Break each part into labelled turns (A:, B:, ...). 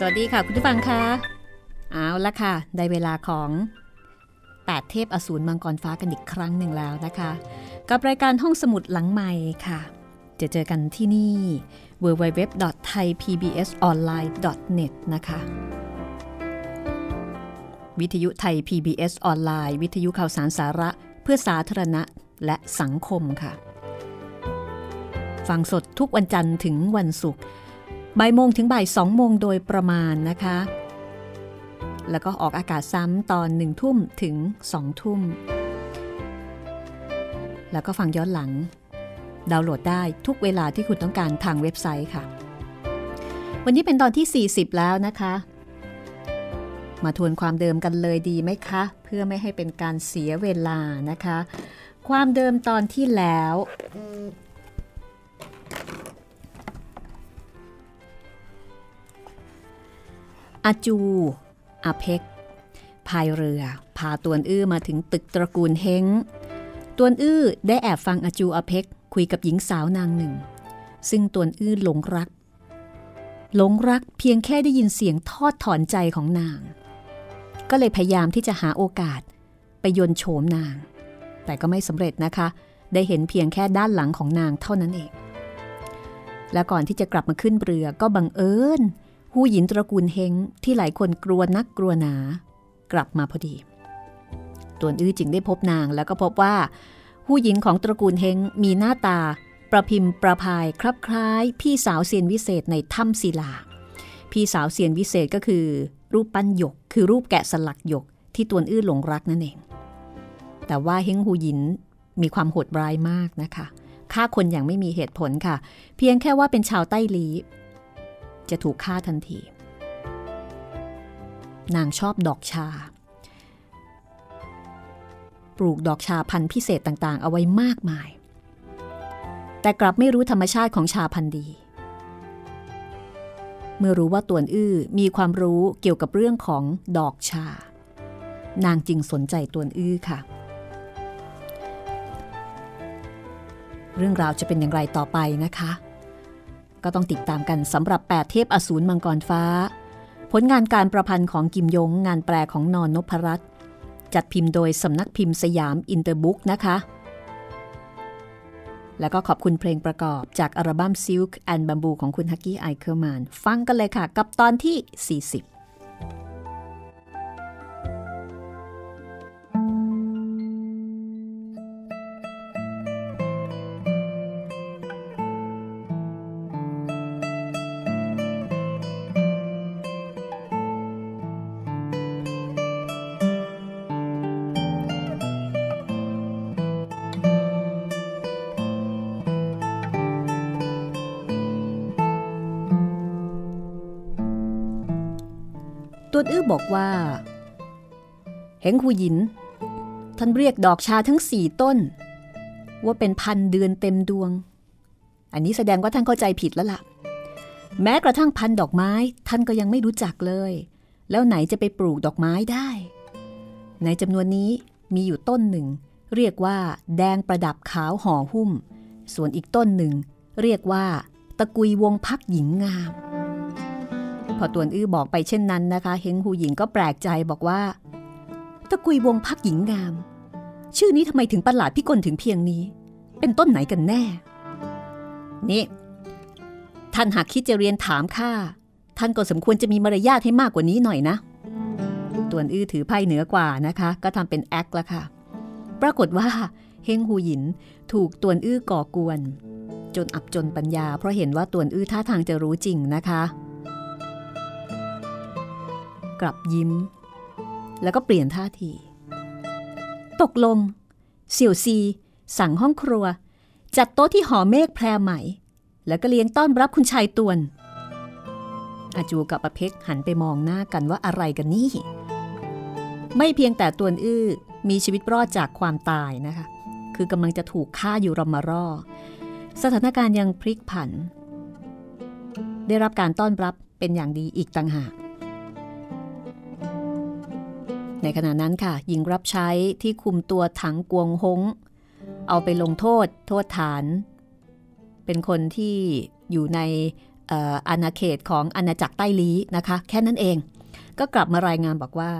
A: สวัสดีค่ะคุณผู้ฟังคะเอาละค่ะ ได้เวลาของ 8 เทพอสูรมังกรฟ้ากันอีกครั้งหนึ่งแล้วนะคะ กับรายการห้องสมุดหลังใหม่ค่ะ จะเจอกันที่นี่ www.thaipbsonline.net นะคะ วิทยุไทย PBS ออนไลน์วิทยุข่าวสารสาระเพื่อสาธารณะและสังคมค่ะ ฟังสดทุกวันจันทร์ถึงวันศุกร์ บ่ายโมงถึงบ่ายสองโมงโดยประมาณนะคะ แล้วก็ออกอากาศซ้ำตอนหนึ่งทุ่มถึงสองทุ่ม แล้วก็ฟังย้อนหลัง ดาวน์โหลดได้ทุกเวลาที่คุณต้องการทางเว็บไซต์ค่ะ วันนี้เป็นตอนที่ 40 แล้วนะคะ มาทวนความเดิมกันเลยดีไหมคะ เพื่อไม่ให้เป็นการเสียเวลานะคะ ความเดิมตอนที่แล้ว อาจูอาเพกพายเรือ พาตวนอื้อมาถึงตึกตระกูลเฮงตวนอื้อได้แอบฟังอาจูอาเพกคุยกับหญิงสาวนางหนึ่ง ซึ่งตวนอื้อหลงรัก หลงรักเพียงแค่ได้ยินเสียงทอดถอนใจของนาง ก็เลยพยายามที่จะหาโอกาส ไปยนโฉมนาง แต่ก็ไม่สำเร็จนะคะ ได้เห็นเพียงแค่ด้านหลังของนางเท่านั้นเองและก่อนที่จะกลับมาขึ้นเรือก็บังเอิญ หูหยินตระกูลเฮงที่หลายคนกลัวนักกลัวหนา กลับมาพอดี ตวนอื้อจึงได้พบนางแล้วก็พบว่า หูหญิงของตระกูลเฮงมีหน้าตา ประพิมพ์ประพายคลับคล้าย พี่สาวเซียนวิเศษในถ้ำศิลา พี่สาวเซียนวิเศษก็คือ รูปปั้นหยก คือรูปแกะสลักหยก ที่ตวนอื้อหลงรักนั่นเอง แต่ว่าเฮงหูหยินมีความโหดร้ายมากนะคะฆ่าคนอย่างไม่มีเหตุผลค่ะ เพียงแค่ว่าเป็นชาวใต้ลี จะถูกฆ่าทันที นางชอบดอกชา ปลูกดอกชาพันธุ์พิเศษต่างๆ เอาไว้มากมาย แต่กลับไม่รู้ธรรมชาติของชาพันธุ์ดี เมื่อรู้ว่าตวนอื้อมีความรู้เกี่ยวกับเรื่องของดอกชา นางจึงสนใจตวนอื้อค่ะเรื่องราวจะเป็นอย่างไรต่อไปนะคะ ก็ต้องติดตามกันสำหรับ 8 เทพอสูรมังกรฟ้า ผลงานการประพันธ์ของกิมยง งานแปลของนอนนพรัตน์จัดพิมพ์โดยสำนักพิมพ์สยามอินเตอร์บุ๊กนะคะ แล้วก็ขอบคุณเพลงประกอบจากอัลบั้ม Silk and Bamboo ของคุณฮักกี้ไอเคอร์มนฟังกันเลยค่ะ กับตอนที่ 40 ตัวอื้อบอกว่าเห็นคูหยิน ท่านเรียกดอกชาทั้งสี่ต้น ว่าเป็นพันเดือนเต็มดวง อันนี้แสดงว่าท่านเข้าใจผิดแล้วล่ะ แม้กระทั่งพันดอกไม้ท่านก็ยังไม่รู้จักเลย แล้วไหนจะไปปลูกดอกไม้ได้ ในจำนวนนี้มีอยู่ต้นหนึ่ง เรียกว่า แดงประดับขาวห่อหุ้ม ส่วนอีกต้นหนึ่ง เรียกว่า ตะกุยวงพักหญิงงาม พอตวนอื้อบอกไปเช่นนั้นนะคะ เฮงหูหญิงก็แปลกใจบอกว่า ตะกุยวงพักหญิงงาม ชื่อนี้ทำไมถึงประหลาดพิกลถึงเพียงนี้ เป็นต้นไหนกันแน่ นี่ ท่านหากคิดจะเรียนถามข้าท่านก็สมควรจะมีมารยาทให้มากกว่านี้หน่อยนะ ตวนอื้อถือไพ่เหนือกว่านะคะ ก็ทำเป็นแอคละค่ะ ปรากฏว่าเฮงหูหยินถูกตวนอื้อก่อกวน จนอับจนปัญญา เพราะเห็นว่าตวนอื้อท่าทางจะรู้จริงนะคะ กลับยิ้ม แล้วก็เปลี่ยนท่าที ตกลง เสี่ยวซี สั่งห้องครัว จัดโต๊ะที่หอเมฆแพรใหม่ แล้วก็เลี้ยงต้อนรับคุณชายตวน อาจูกับอเพกหันไปมองหน้ากันว่าอะไรกันนี่ ไม่เพียงแต่ตวนอื้อมีชีวิตรอดจากความตายนะคะ คือกำลังจะถูกฆ่าอยู่รำมารอ สถานการณ์ยังพลิกผัน ได้รับการต้อนรับเป็นอย่างดีอีกต่างหาก ในขณะนั้นค่ะ หญิงรับใช้ที่คุมตัวถังกวงฮงเอาไปลงโทษ โทษฐาน เป็นคนที่อยู่ในอาณาเขตของอาณาจักรใต้ลีนะคะ แค่นั้นเอง ก็กลับมารายงานบอกว่า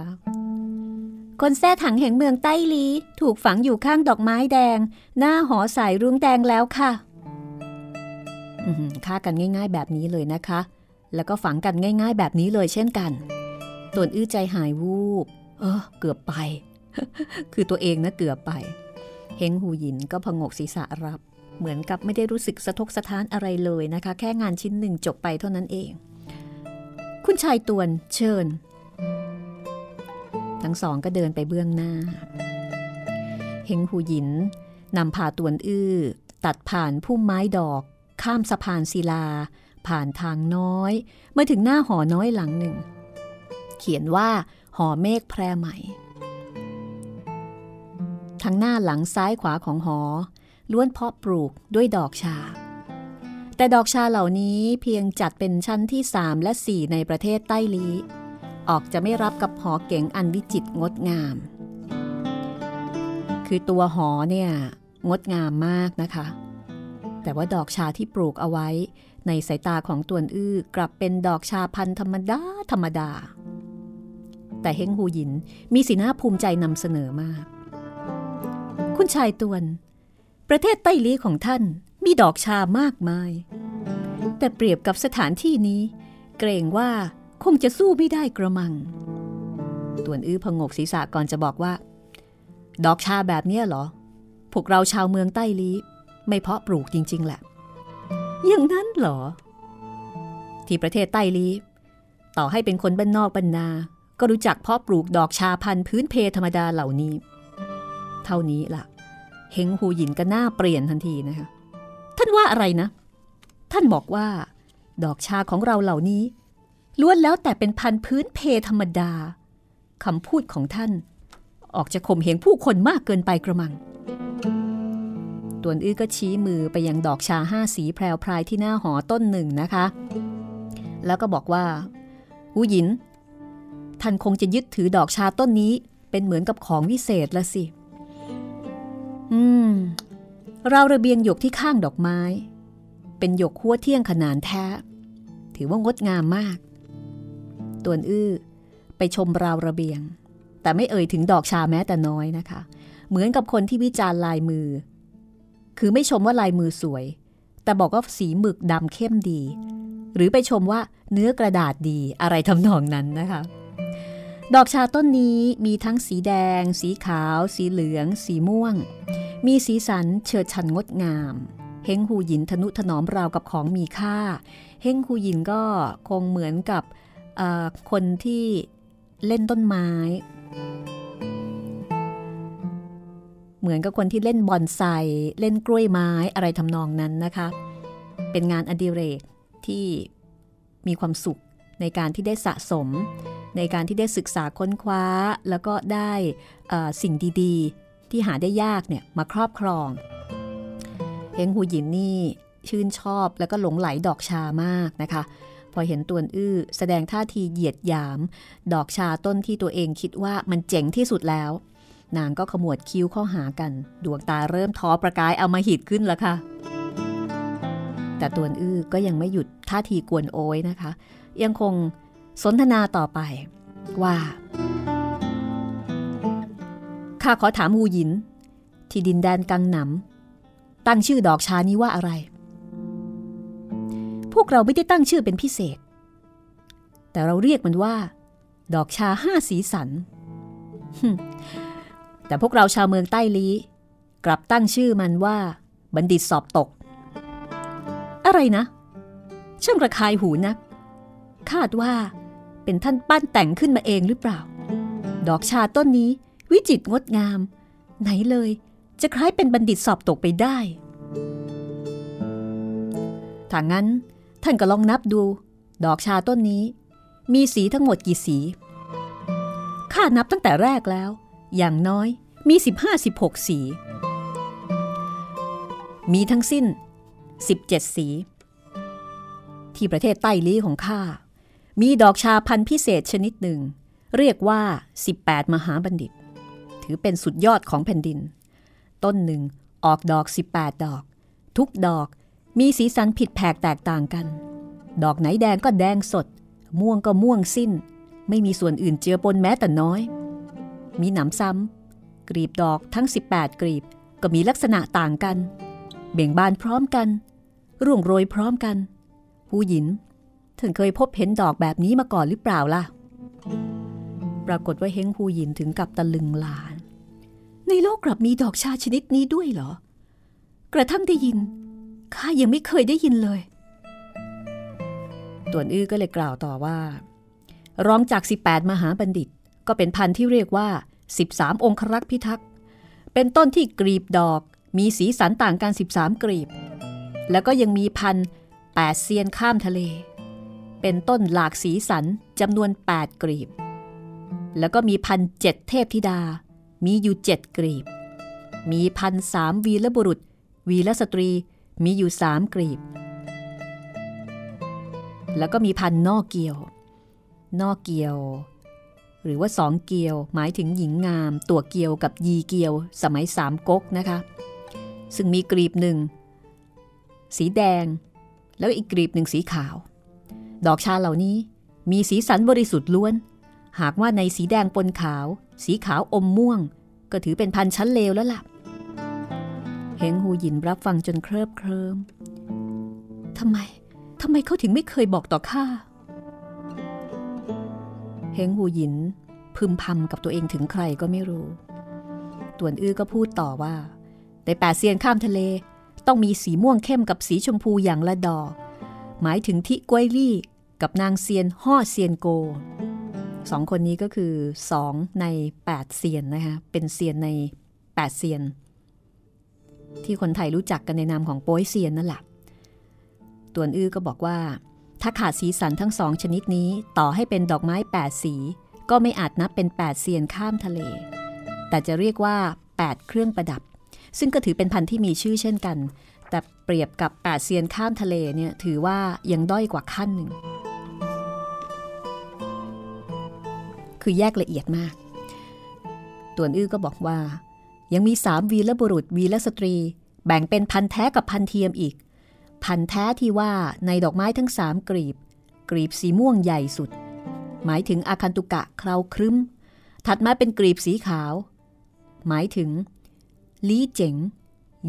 A: คนแท้ถังแห่งเมืองใต้ลีถูกฝังอยู่ข้างดอกไม้แดง หน้าหอสายรุ้งแดงแล้วค่ะฆ่ากันง่ายๆ แบบนี้เลยนะคะ แล้วก็ฝังกันง่าย ๆ แบบนี้เลยเช่นกันตวนอื้อใจหายวูบ เออ เกือบไป คือตัวเองนะเกือบไป เฮงหูหยินก็พงกศีรษะรับ เหมือนกับไม่ได้รู้สึกสะทกสะท้านอะไรเลยนะคะ แค่งานชิ้นหนึ่งจบไปเท่านั้นเอง คุณชายตวนเชิญ ทั้งสองก็เดินไปเบื้องหน้า เฮงหูหยินนำพาตวนอื้อ ตัดผ่านพุ่มไม้ดอก ข้ามสะพานศิลา ผ่านทางน้อย มาถึงหน้าหอน้อยหลังหนึ่ง เขียนว่า ห่อเมฆแพรใหม่ ทั้งหน้าหลังซ้ายขวาของหอ ล้วนเพาะปลูกด้วยดอกชา แต่ดอกชาเหล่านี้เพียงจัดเป็นชั้นที่สามและสี่ในประเทศใต้ลีออกจะไม่รับกับหอเก๋งอันวิจิตรงดงาม คือตัวหอเนี่ยงดงามมากนะคะ แต่ว่าดอกชาที่ปลูกเอาไว้ ในสายตาของตวนอื้อกลับเป็นดอกชาพันธรรมดาธรรมดา แต่เฮงหูหยินมีสีหน้าภูมิใจนำเสนอมาก คุณชายตวน ประเทศไต้ลีของท่านมีดอกชามากมาย แต่เปรียบกับสถานที่นี้ เกรงว่าคงจะสู้ไม่ได้กระมัง ตวนอื้อพงกศีรษะก่อนจะบอกว่า ดอกชาแบบเนี้ยเหรอ พวกเราชาวเมืองใต้ลีไม่เพาะปลูกจริง ๆ แหละ อย่างนั้นเหรอ ที่ประเทศใต้ลีต่อให้เป็นคนบ้านนอกบ้านนา ก็รู้จักเพาะปลูกดอกชาพันธุ์พื้นเพธรรมดาเหล่านี้ เท่านี้ล่ะ เฮงหูหยินก็หน้าเปลี่ยนทันทีนะคะ ท่านว่าอะไรนะ ท่านบอกว่า ดอกชาของเราเหล่านี้ล้วนแล้วแต่เป็นพันธุ์พื้นเพธรรมดาคำพูดของท่าน ออกจะข่มเหงผู้คนมากเกินไปกระมังตวนอื้อก็ชี้มือไปยังดอกชาห้าสีแพรวพรายที่หน้าหอต้นหนึ่งนะคะ แล้วก็บอกว่าหูหยิน ท่านคงจะยึดถือดอกชาต้นนี้ เป็นเหมือนกับของวิเศษละสิ อืม เราระเบียงหยกที่ข้างดอกไม้ เป็นหยกขั้วเที่ยงขนานแท้ ถือว่างดงามมาก ตวนอื้อ ไปชมราวระเบียง แต่ไม่เอ่ยถึงดอกชาแม้แต่น้อยนะคะ เหมือนกับคนที่วิจารณ์ลายมือ คือไม่ชมว่าลายมือสวย แต่บอกว่าสีหมึกดำเข้มดี หรือไปชมว่าเนื้อกระดาษดีอะไรทำนองนั้นนะคะ ดอกชาต้นนี้มีทั้งสีแดง สีขาว สีเหลือง สีม่วง มีสีสันเฉิดฉันงดงาม เฮงหูหยินทนุถนอมราวกับของมีค่า เฮงหูหยินก็คงเหมือนกับคนที่เล่นต้นไม้ เหมือนกับคนที่เล่นบอนไซเล่นกล้วยไม้อะไรทำนองนั้นนะคะ เป็นงานอดิเรกที่มีความสุขในการที่ได้สะสม ในการที่ได้ศึกษาค้นคว้า แล้วก็ได้สิ่งดีๆ ที่หาได้ยากเนี่ยมาครอบครองเฮงหูหยินนี่ชื่นชอบแล้วก็หลงไหลดอกชามากนะคะ พอเห็นตวนอื้อแสดงท่าทีเหยียดหยาม ดอกชาต้นที่ตัวเองคิดว่ามันเจ๋งที่สุดแล้ว นางก็ขมวดคิ้วเข้าหากัน ดวงตาเริ่มท้อประกายเอามาหิดขึ้นแล้วค่ะ แต่ตวนอื้อก็ยังไม่หยุดท่าทีกวนโอยนะคะ ยังคง สนทนาต่อไปว่า ข้าขอถามฮูหยิน ที่ดินแดนกังหนำตั้งชื่อดอกชานี้ว่าอะไร พวกเราไม่ได้ตั้งชื่อเป็นพิเศษ แต่เราเรียกมันว่า ดอกชาห้าสีสัน แต่พวกเราชาวเมืองใต้ลีกลับตั้งชื่อมันว่า บัณฑิตสอบตก อะไรนะ ช่างระคายหูนัก คาดว่า เป็นท่านปั้นแต่งขึ้นมาเองหรือเปล่า ดอกชาต้นนี้ วิจิตรงดงาม ไหนเลย จะคล้ายเป็นบัณฑิตสอบตกไปได้ถ้างั้นท่านก็ลองนับดู ดอกชาต้นนี้ มีสีทั้งหมดกี่สี ข้านับตั้งแต่แรกแล้ว อย่างน้อยมี 15-16 สี มีทั้งสิ้น 17 สี ที่ประเทศใต้ลี้ของข้า มีดอกชาพันธุ์พิเศษชนิดหนึ่ง เรียกว่า 18 มหาบัณฑิต ถือเป็นสุดยอดของแผ่นดิน ต้นหนึ่งออกดอก 18 ดอก ทุกดอกมีสีสันผิดแผกแตกต่างกัน ดอกไหนแดงก็แดงสด ม่วงก็ม่วงสิ้น ไม่มีส่วนอื่นเจือปนแม้แต่น้อย มีหนำซ้ำกรีบดอกทั้ง 18 กรีบก็มีลักษณะต่างกัน เบ่งบานพร้อมกัน ร่วงโรยพร้อมกัน ผู้หญิน ท่านเคยพบเห็นดอกแบบนี้มาก่อนหรือเปล่าล่ะ ปรากฏว่าเฮงฮูหยินถึงกับตะลึงลาน ในโลกกลับมีดอกชาชนิดนี้ด้วยเหรอ กระทั่งได้ยิน ข้ายังไม่เคยได้ยินเลย ต่วนอื้อก็เลยกล่าวต่อว่า รองจาก 18 มหาบัณฑิต ก็เป็นพันธุ์ที่เรียกว่า 13 องครักษ์พิทักษ์เป็นต้นที่กรีบดอกมีสีสันต่างกัน 13 กรีบ แล้วก็ยังมีพันแปดเซียนข้ามทะเล เป็นต้นหลากสีสันจำนวน 8 กรีบ แล้วก็มีพันเจ็ดเทพธิดา มีอยู่เจ็ดกรีบ มีพันสามวีรบุรุษ วีรสตรีมีอยู่สามกรีบ แล้วก็มีพันนอกเกียว นอกเกียว หรือว่าสองเกียวหมายถึงหญิงงาม ตัวเกียวกับยีเกียว สมัยสามก๊กนะคะ ซึ่งมีกรีบหนึ่งสีแดง แล้วอีกกรีบหนึ่งสีขาว ดอกชาเหล่านี้มีสีสันบริสุทธิ์ล้วน หากว่าในสีแดงปนขาว สีขาวอมม่วง ก็ถือเป็นพันชั้นเลวแล้วล่ะ เฮงหูหยินรับฟังจนเคลิบเคลิมทำไม ทำไมเขาถึงไม่เคยบอกต่อข้า เฮงหูหยินพึมพำกับตัวเองถึงใครก็ไม่รู้ตวนอื้อก็พูดต่อว่าแต่แปดเซียนข้ามทะเล ต้องมีสีม่วงเข้มกับสีชมพูอย่างละดอก หมายถึงทิกวยลี่กับนางเซียนห่อเซียนโกสองคนนี้ก็คือสองใน 8 เซียนนะคะเป็นเซียนใน 8 เซียน ที่คนไทยรู้จักกันในนามของโป้ยเซียนนั่นแหละตวนอื้อก็บอกว่า ถ้าขาดสีสันทั้งสองชนิดนี้ต่อให้เป็นดอกไม้ 8 สี ก็ไม่อาจนับเป็น 8 เซียนข้ามทะเล แต่จะเรียกว่า 8 เครื่องประดับ ซึ่งก็ถือเป็นพันธุ์ที่มีชื่อเช่นกัน แต่เปรียบกับ8เซียนข้ามทะเลเนี่ยถือว่ายังด้อยกว่าขั้นหนึ่ง คือแยกละเอียดมากตวนอื้อก็บอกว่า ยังมีสามวีรบุรุษวีรสตรี แบ่งเป็นพันแท้กับพันเทียมอีก พันแท้ที่ว่าในดอกไม้ทั้งสามกรีบกรีบสีม่วงใหญ่สุด หมายถึงอาคันตุกะเคราครึ้ม ถัดมาเป็นกรีบสีขาว หมายถึงลีเจ๋ง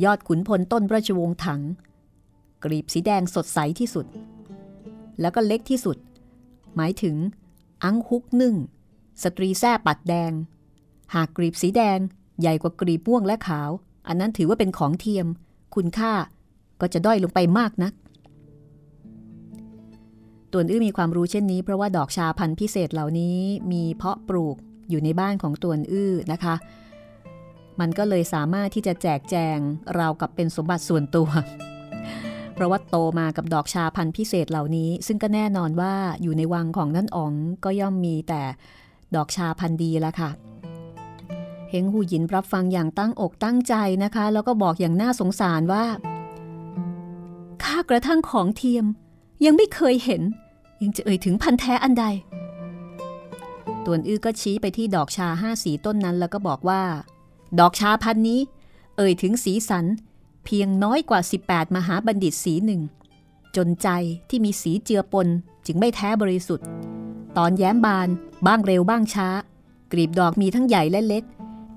A: ยอดขุนพลต้นราชวงศ์ถัง กรีบสีแดงสดใสที่สุด แล้วก็เล็กที่สุด หมายถึง อังฮุกนึ่ง สตรีแท้ปัดแดง หากกรีบสีแดงใหญ่กว่ากรีบม่วงและขาว อันนั้นถือว่าเป็นของเทียม คุณค่าก็จะด้อยลงไปมากนักตวนอื้อมีความรู้เช่นนี้เพราะว่าดอกชาพันธุ์พิเศษเหล่านี้มีเพาะปลูกอยู่ในบ้านของตวนอื้อนะคะ มันก็เลยสามารถที่จะแจกแจงราวกับเป็นสมบัติส่วนตัว เพราะว่าโตมากับดอกชาพันธุ์พิเศษเหล่านี้ ซึ่งก็แน่นอนว่าอยู่ในวังของนั่นอ๋องก็ย่อมมีแต่ดอกชาพันธุ์ดีละค่ะเฮงหูหยินรับฟังอย่างตั้งอกตั้งใจนะคะ แล้วก็บอกอย่างน่าสงสารว่าข้ากระทั่งของเทียม ยังไม่เคยเห็น ยังจะเอ่ยถึงพันแท้อันใด ตวนอื้อก็ชี้ไปที่ดอกชาห้าสีต้นนั้นแล้วก็บอกว่า ดอกชาพันนี้ เอ่ยถึงสีสันเพียงน้อยกว่า 18 มหาบัณฑิตสีหนึ่ง จนใจที่มีสีเจือปนจึงไม่แท้บริสุทธิ์ ตอนแย้มบานบ้างเร็วบ้างช้ากรีบดอกมีทั้งใหญ่และเล็ก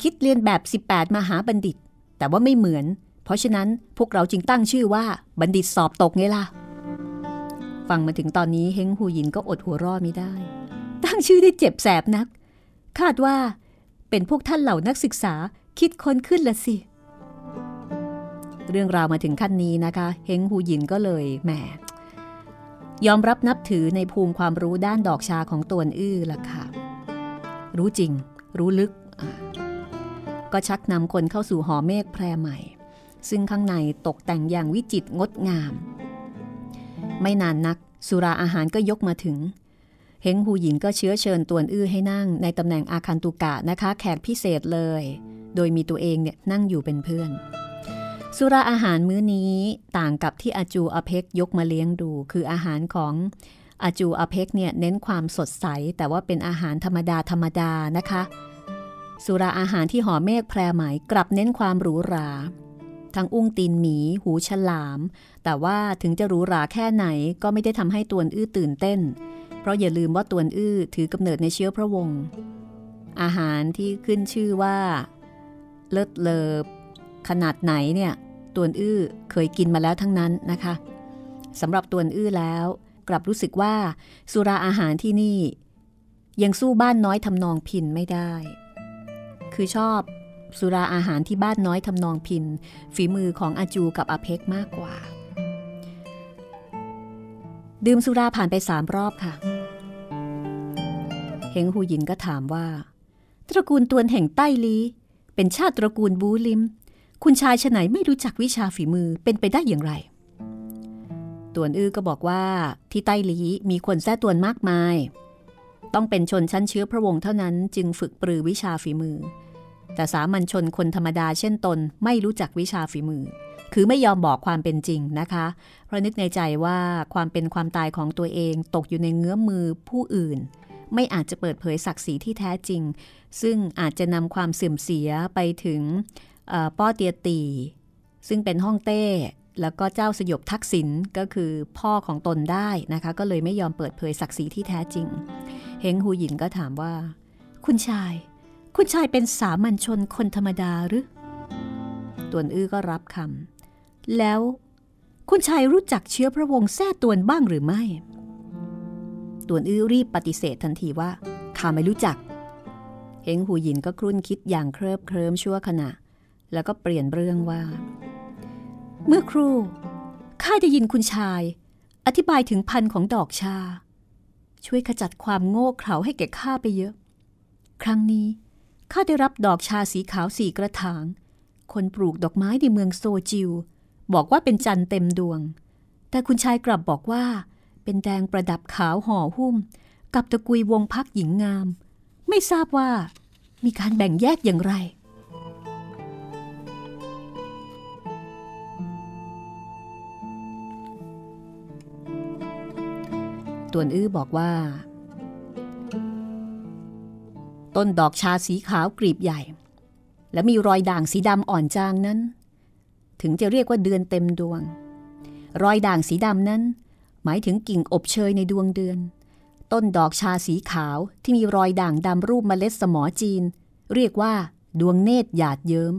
A: คิดเรียนแบบ 18 มหาบัณฑิต แต่ว่าไม่เหมือน เพราะฉะนั้นพวกเราจึงตั้งชื่อว่าบัณฑิตสอบตกไงล่ะฟังมาถึงตอนนี้เฮงหูยินก็อดหัวรอไม่ได้ ตั้งชื่อได้เจ็บแสบนัก คาดว่าเป็นพวกท่านเหล่านักศึกษา คิดค้นขึ้นละสิ เรื่องราวมาถึงขั้นนี้นะคะเฮงหูหยินก็เลยแหมยอมรับนับถือในภูมิความรู้ด้านดอกชาของตวนอื้อละค่ะ รู้จริง รู้ลึก ก็ชักนำคนเข้าสู่หอเมฆแพรใหม่ ซึ่งข้างในตกแต่งอย่างวิจิตรงดงาม ไม่นานนักสุราอาหารก็ยกมาถึง เฮงหูหญิงก็เชื้อเชิญตวนอื้อให้นั่งในตำแหน่งอาคันตุกะนะคะ แขกพิเศษเลย โดยมีตัวเองเนี่ยนั่งอยู่เป็นเพื่อน สุราอาหารมื้อนี้ต่างกับที่อาจูอเพกยกมาเลี้ยงดู คืออาหารของอาจูอเพกเนี่ยเน้นความสดใส แต่ว่าเป็นอาหารธรรมดาธรรมดานะคะ สุราอาหารที่ห่อเมฆแพรไหมกลับเน้นความหรูหราทั้งอุ้งตีนหมี หูฉลาม แต่ว่าถึงจะหรูหราแค่ไหนก็ไม่ได้ทำให้ตวนอื้อตื่นเต้น เพราะอย่าลืมว่าตวนอื้อถือกำเนิดในเชื้อพระวงศ์อาหารที่ขึ้นชื่อว่า เลิศเลอขนาดไหนเนี่ยตวนอื้อเคยกินมาแล้วทั้งนั้นนะคะสำหรับตวนอื้อแล้ว กลับรู้สึกว่าสุราอาหารที่นี่ ยังสู้บ้านน้อยทำนองพินไม่ได้ คือชอบสุราอาหารที่บ้านน้อยทำนองพิน ฝีมือของอาจูกับอาเพกมากกว่า ดื่มสุราผ่านไปสามรอบค่ะ เฮงหูหยินก็ถามว่า ตระกูลตวนแห่งใต้ลี เป็นชาติตระกูลบูลิม คุณชายฉไหนไม่รู้จักวิชาฝีมือเป็นไปได้อย่างไร ตวนอื้อก็บอกว่าที่ใต้ลีมีคนแท้ตวนมากมาย ต้องเป็นชนชั้นเชื้อพระวงศ์เท่านั้นจึงฝึกปรือวิชาฝีมือ แต่สามัญชนคนธรรมดาเช่นตนไม่รู้จักวิชาฝีมือ คือไม่ยอมบอกความเป็นจริงนะคะ เพราะนึกในใจว่าความเป็นความตายของตัวเองตกอยู่ในเงื้อมมือผู้อื่น ไม่อาจจะเปิดเผยศักดิ์ศรีที่แท้จริง ซึ่งอาจจะนำความเสื่อมเสียไปถึงป้อเตียตี ซึ่งเป็นห้องเต้ แล้วก็เจ้าสยบทักษิณก็คือพ่อของตนได้นะคะ ก็เลยไม่ยอมเปิดเผยศักดิ์ศรีที่แท้จริง เฮงหูหยินก็ถามว่า คุณชาย คุณชายเป็นสามัญชนคนธรรมดาหรือ ตวนอื้อก็รับคำแล้วคุณชายรู้จักเชื้อพระวงศ์แท้ตวนบ้างหรือไม่ ตวนอื้อรีบปฏิเสธทันทีว่าข้าไม่รู้จัก เฮงหูหยินก็ครุ่นคิดอย่างเคลิบเคลิ้มชั่วขณะ แล้วก็เปลี่ยนเรื่องว่า เมื่อครู่ข้าได้ยินคุณชาย อธิบายถึงพันของดอกชา ช่วยขจัดความโง่เขลาให้แก่ข้าไปเยอะ ครั้งนี้ข้าได้รับดอกชาสีขาวสี่กระถาง คนปลูกดอกไม้ในเมืองโซจิว บอกว่าเป็นจันเต็มดวง แต่คุณชายกลับบอกว่า เป็นแดงประดับขาวห่อหุ้ม กับตะกุยวงพักหญิงงาม ไม่ทราบว่า มีการแบ่งแยกอย่างไร ตวนอื้อบอกว่า ต้นดอกชาสีขาวกรีบใหญ่ และมีรอยด่างสีดำอ่อนจางนั้น ถึงจะเรียกว่าเดือนเต็มดวง รอยด่างสีดำนั้น หมายถึงกิ่งอบเชยในดวงเดือน ต้นดอกชาสีขาวที่มีรอยด่างดำรูปเมล็ดสมอจีน เรียกว่า ดวงเนตรหยาดเยิม้ม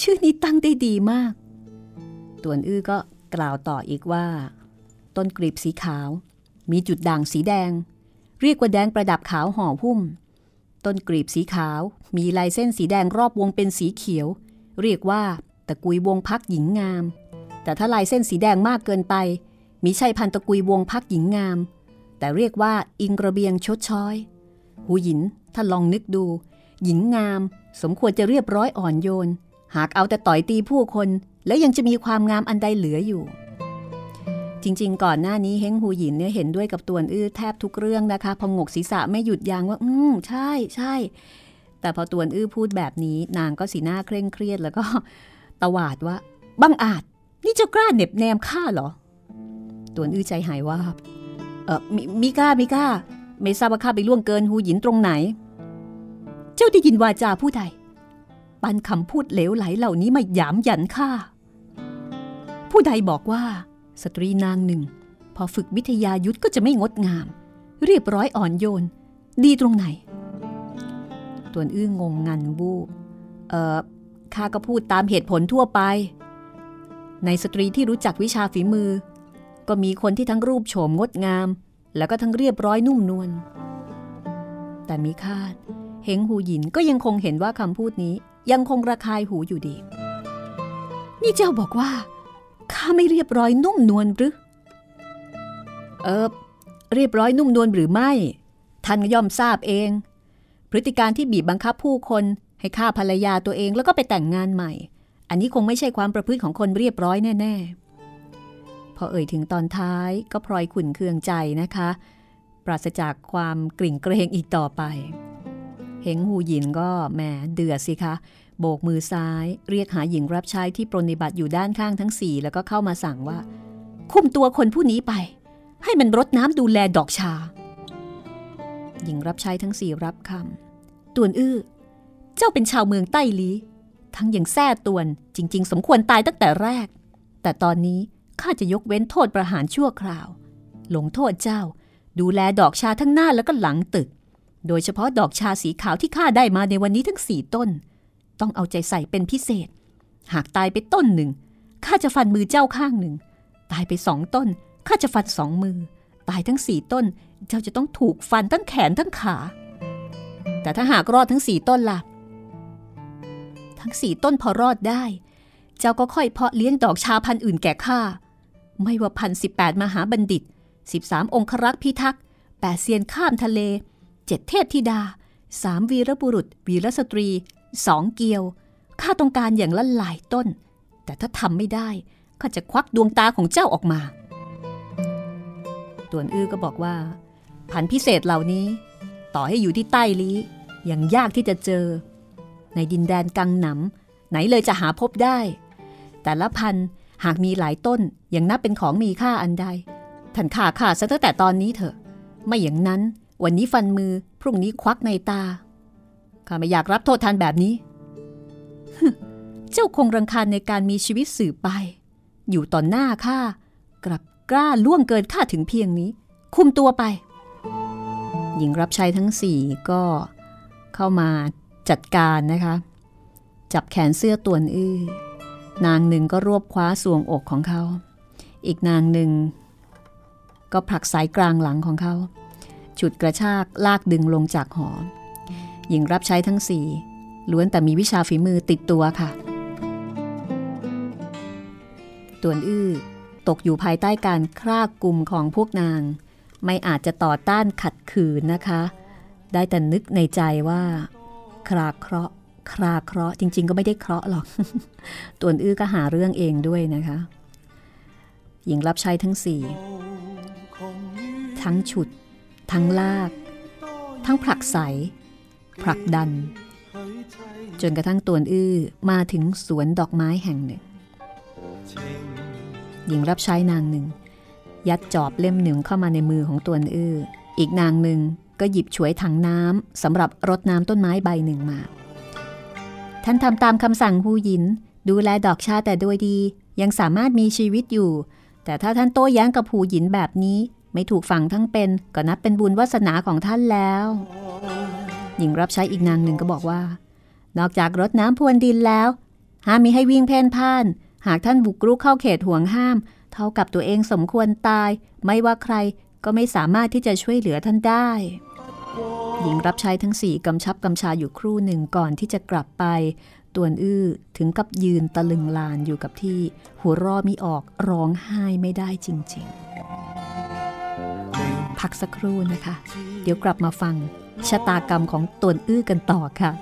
A: ชื่อนี้ตั้งได้ดีมาก ตวนอื้อก็กล่าวต่ออีกว่า ต้นกลีบสีขาว มีจุดด่างสีแดง เรียกว่าแดงประดับขาวห่อหุ้ม ต้นกลีบสีขาว มีลายเส้นสีแดงรอบวงเป็นสีเขียว เรียกว่าตะกุยวงพักหญิงงาม แต่ถ้าลายเส้นสีแดงมากเกินไป มีใช่พันตะกุยวงพักหญิงงาม แต่เรียกว่าอิงกระเบียงชดช้อย หูหยินถ้าลองนึกดู หญิงงาม สมควรจะเรียบร้อยอ่อนโยน หากเอาแต่ต่อยตีผู้คน แล้วยังจะมีความงามอันใดเหลืออยู่ จริง ๆ ก่อนหน้านี้เฮงหูหยินเนี่ยเห็นด้วยกับตวนอื้อแทบทุกเรื่องนะคะพองกศีรษะไม่หยุดยั้งว่า อืมใช่ใช่แต่พอตวนอื้อพูดแบบนี้นางก็สีหน้าเคร่งเครียดแล้วก็ตวาดว่าบังอาจ นี่เจ้ากล้าเหน็บแนมข้าเหรอ ตวนอื้อใจหายวาบเออมิมิกล้ามิกล้าไม่ทราบว่าข้าไปล่วงเกินฮูหยินตรงไหน เจ้าได้ยินวาจาผู้ใดปั้นคำพูดเหลวไหลเหล่านี้มาหยามหยันข้าผู้ใดบอกว่า สตรีนางหนึ่ง พอฝึกวิทยายุทธก็จะไม่งดงาม เรียบร้อยอ่อนโยน ดีตรงไหน ตวนอื้องงงันบูบเออข้าก็พูดตามเหตุผลทั่วไป ในสตรีที่รู้จักวิชาฝีมือ ก็มีคนที่ทั้งรูปโฉมงดงาม แล้วก็ทั้งเรียบร้อยนุ่มนวลแต่มีคาดเฮงหูหยินก็ยังคงเห็นว่าคำพูดนี้ยังคงระคายหูอยู่ดี นี่เจ้าบอกว่า ข้าไม่เรียบร้อยนุ่มนวลหรือ เออเรียบร้อยนุ่มนวลหรือไม่ ท่านก็ย่อมทราบเอง พฤติการที่บีบบังคับผู้คนให้ฆ่าภรรยาตัวเองแล้วก็ไปแต่งงานใหม่ อันนี้คงไม่ใช่ความประพฤติของคนเรียบร้อยแน่ ๆ พอเอ่ยถึงตอนท้ายก็พลอยขุนเคืองใจนะคะ ปราศจากความกลิ่งเกรงอีกต่อไปเฮงหูหยินก็แหมเดือดสิคะ โบกมือซ้าย เรียกหาหญิงรับใช้ที่ปรนิบัติอยู่ด้านข้างทั้งสี่แล้วก็เข้ามาสั่งว่า คุมตัวคนผู้นี้ไป ให้มันรดน้ำดูแลดอกชา หญิงรับใช้ทั้งสี่รับคำตวนอื้อ เจ้าเป็นชาวเมืองใต้ลีทั้งยังแท้ตวนจริง ๆ สมควรตายตั้งแต่แรก แต่ตอนนี้ข้าจะยกเว้นโทษประหารชั่วคราวลงโทษเจ้า ดูแลดอกชาทั้งหน้าแล้วก็หลังตึก โดยเฉพาะดอกชาสีขาวที่ข้าได้มาในวันนี้ทั้งสี่ต้น ต้องเอาใจใส่เป็นพิเศษ หากตายไปต้นหนึ่งข้าจะฟันมือเจ้าข้างหนึ่ง ตายไปสองต้นข้าจะฟันสองมือ ตายทั้งสี่ต้น เจ้าจะต้องถูกฟันทั้งแขนทั้งขา แต่ถ้าหากรอดทั้งสี่ต้นล่ะ ทั้งสี่ต้นพอรอดได้ เจ้าก็ค่อยเพาะเลี้ยงดอกชาพันธุ์อื่นแก่ข้า ไม่ว่าพันสิบแปดมหาบัณฑิตสิบสามองครักษ์พิทักษ์แปดเซียนข้ามทะเลเจ็ดเทพธิดาสามวีรบุรุษ วีรสตรี สองเกียว ข้าต้องการอย่างละหลายต้น แต่ถ้าทำไม่ได้ ข้าจะควักดวงตาของเจ้าออกมาตวนอื้อก็บอกว่าพันพิเศษเหล่านี้ ต่อให้อยู่ที่ใต้ลี้ยังยากที่จะเจอ ในดินแดนกังหนำไหนเลยจะหาพบได้ แต่ละพันหากมีหลายต้นยังนับเป็นของมีค่าอันใด ท่านข่าข่าซะตั้งแต่ตอนนี้เถอะ ไม่อย่างนั้น วันนี้ฟันมือพรุ่งนี้ควักในตา ข้าไม่อยากรับโทษทันแบบนี้ เจ้าคงรังคาญในการมีชีวิตสืบไป อยู่ต่อหน้าข้ากลับกล้าล่วงเกินข้าถึงเพียงนี้ คุมตัวไป หญิงรับใช้ทั้งสี่ก็เข้ามาจัดการนะคะ จับแขนเสื้อตวนอื้อนางหนึ่งก็รวบคว้าสวงอกของเขา อีกนางหนึ่ง ก็ผลักสายกลางหลังของเขา ฉุดกระชากลากดึงลงจากหอ หญิงรับใช้ทั้งสี่ล้วนแต่มีวิชาฝีมือติดตัวค่ะ ตวนอื้อตกอยู่ภายใต้การคร่ากกลุ่มของพวกนาง ไม่อาจจะต่อต้านขัดขืนนะคะ ได้แต่นึกในใจว่า คราเคราะห์คราเคราะห์จริง ๆ ก็ไม่ได้เคราะห์หรอก ตวนอื้อก็หาเรื่องเองด้วยนะคะ หญิงรับใช้ทั้งสี่ทั้งฉุด ทั้งลาก ทั้งผลักใส ผลักดัน จนกระทั่งตวนอื้อมาถึงสวนดอกไม้แห่งหนึ่ง หญิงรับใช้นางหนึ่ง ยัดจอบเล่มหนึ่งเข้ามาในมือของตวนอื้อ อีกนางหนึ่งก็หยิบฉวยถังน้ำสำหรับรดน้ำต้นไม้ใบหนึ่งมา ท่านทำตามคำสั่งผู้หญิน ดูแลดอกชาแต่โดยดี ยังสามารถมีชีวิตอยู่ แต่ถ้าท่านโต้แย้งกับผู้หญินแบบนี้ ไม่ถูกฝังทั้งเป็น ก็นับเป็นบุญวาสนาของท่านแล้ว หญิงรับใช้อีกนางหนึ่งก็บอกว่า นอกจากรดน้ำพรวนดินแล้ว ห้ามมีให้วิ่งเพ่นพ่าน หากท่านบุกรุกเข้าเขตห่วงห้าม เท่ากับตัวเองสมควรตาย ไม่ว่าใครก็ไม่สามารถที่จะช่วยเหลือท่านได้ หญิงรับใช้ทั้งสี่กำชับกำชาอยู่ครู่หนึ่งก่อนที่จะกลับไป ตวนอื้อถึงกับยืนตะลึงลานอยู่กับที่ หัวรอมิออกร้องไห้ไม่ได้จริง ๆ พักสักครู่นะคะ เดี๋ยวกลับมาฟัง ชะตากรรมของตวนอื้อกันต่อค่ะ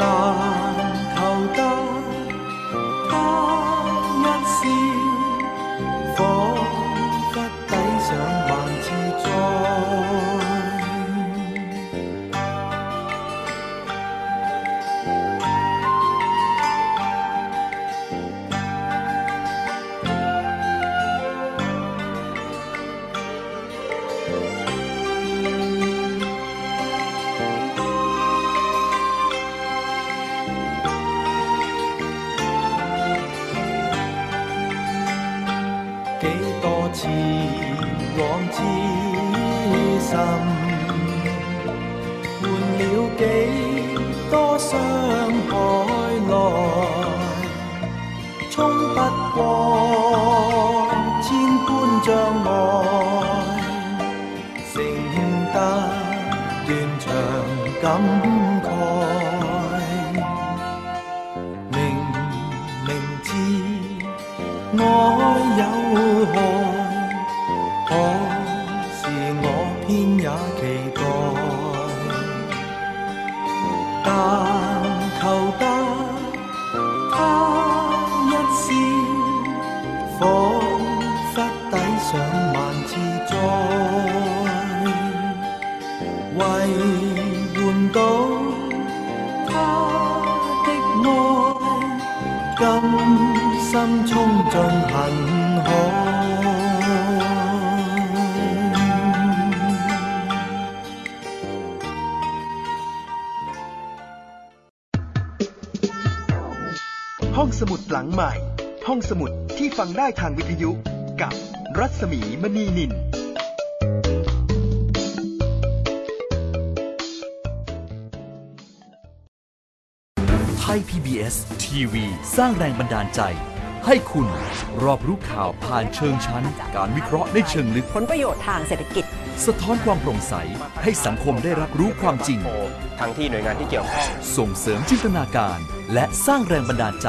B: 但但求得他一笑，彷彿抵上萬次。災，為換到他的愛。甘心衝進恨
C: สมุดที่ฟังได้ทางวิทยุกับรัศมีมณีนิน
D: ไทย PBS ทีวีสร้างแรงบันดาลใจ ให้คุณรอบรู้ข่าวผ่านเชิงชั้น การวิเคราะห์ในเชิงลึก
E: ผลประโยชน์ทางเศรษฐกิจ
D: สะท้อนความโปร่งใส ให้สังคมได้รับรู้ความจริง
F: ทั้งที่หน่วยงานที่เกี่ยวข้อง
D: ส่งเสริมจินตนาการ และสร้างแรงบันดาลใจ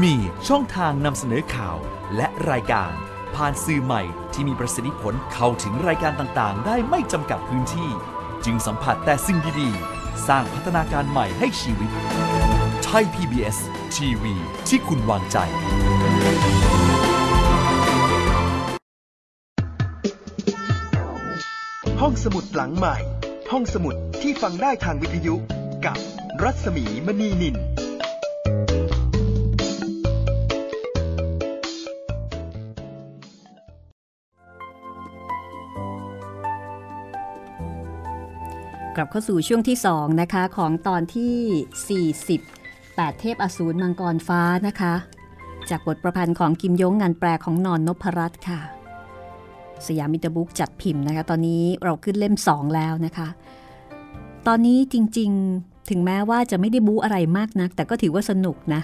D: มีช่องทางนำเสนอข่าวและรายการ ผ่านสื่อใหม่ที่มีประสิทธิผลเข้าถึงรายการต่างๆ ได้ไม่จำกัดพื้นที่ จึงสัมผัสแต่สิ่งดีๆ สร้างพัฒนาการใหม่ให้ชีวิต ไทย PBS ทีวีที่คุณวางใจ
C: ห้องสมุดหลังใหม่ ห้องสมุดที่ฟังได้ทางวิทยุกับรัศมีมณีนิน
A: กลับเข้าสู่ช่วงที่ 2 นะคะ ของตอนที่ 40 8 เทพอสูรมังกรฟ้านะคะ จากบทประพันธ์ของกิมยงงานแปลของนอนนพรัตน์ค่ะ สยามมิตรบุ๊กจัดพิมพ์นะคะ ตอนนี้เราขึ้นเล่ม 2 แล้วนะคะ ตอนนี้จริงๆถึงแม้ว่าจะไม่ได้บู๊อะไรมากนัก แต่ก็ถือว่าสนุกนะ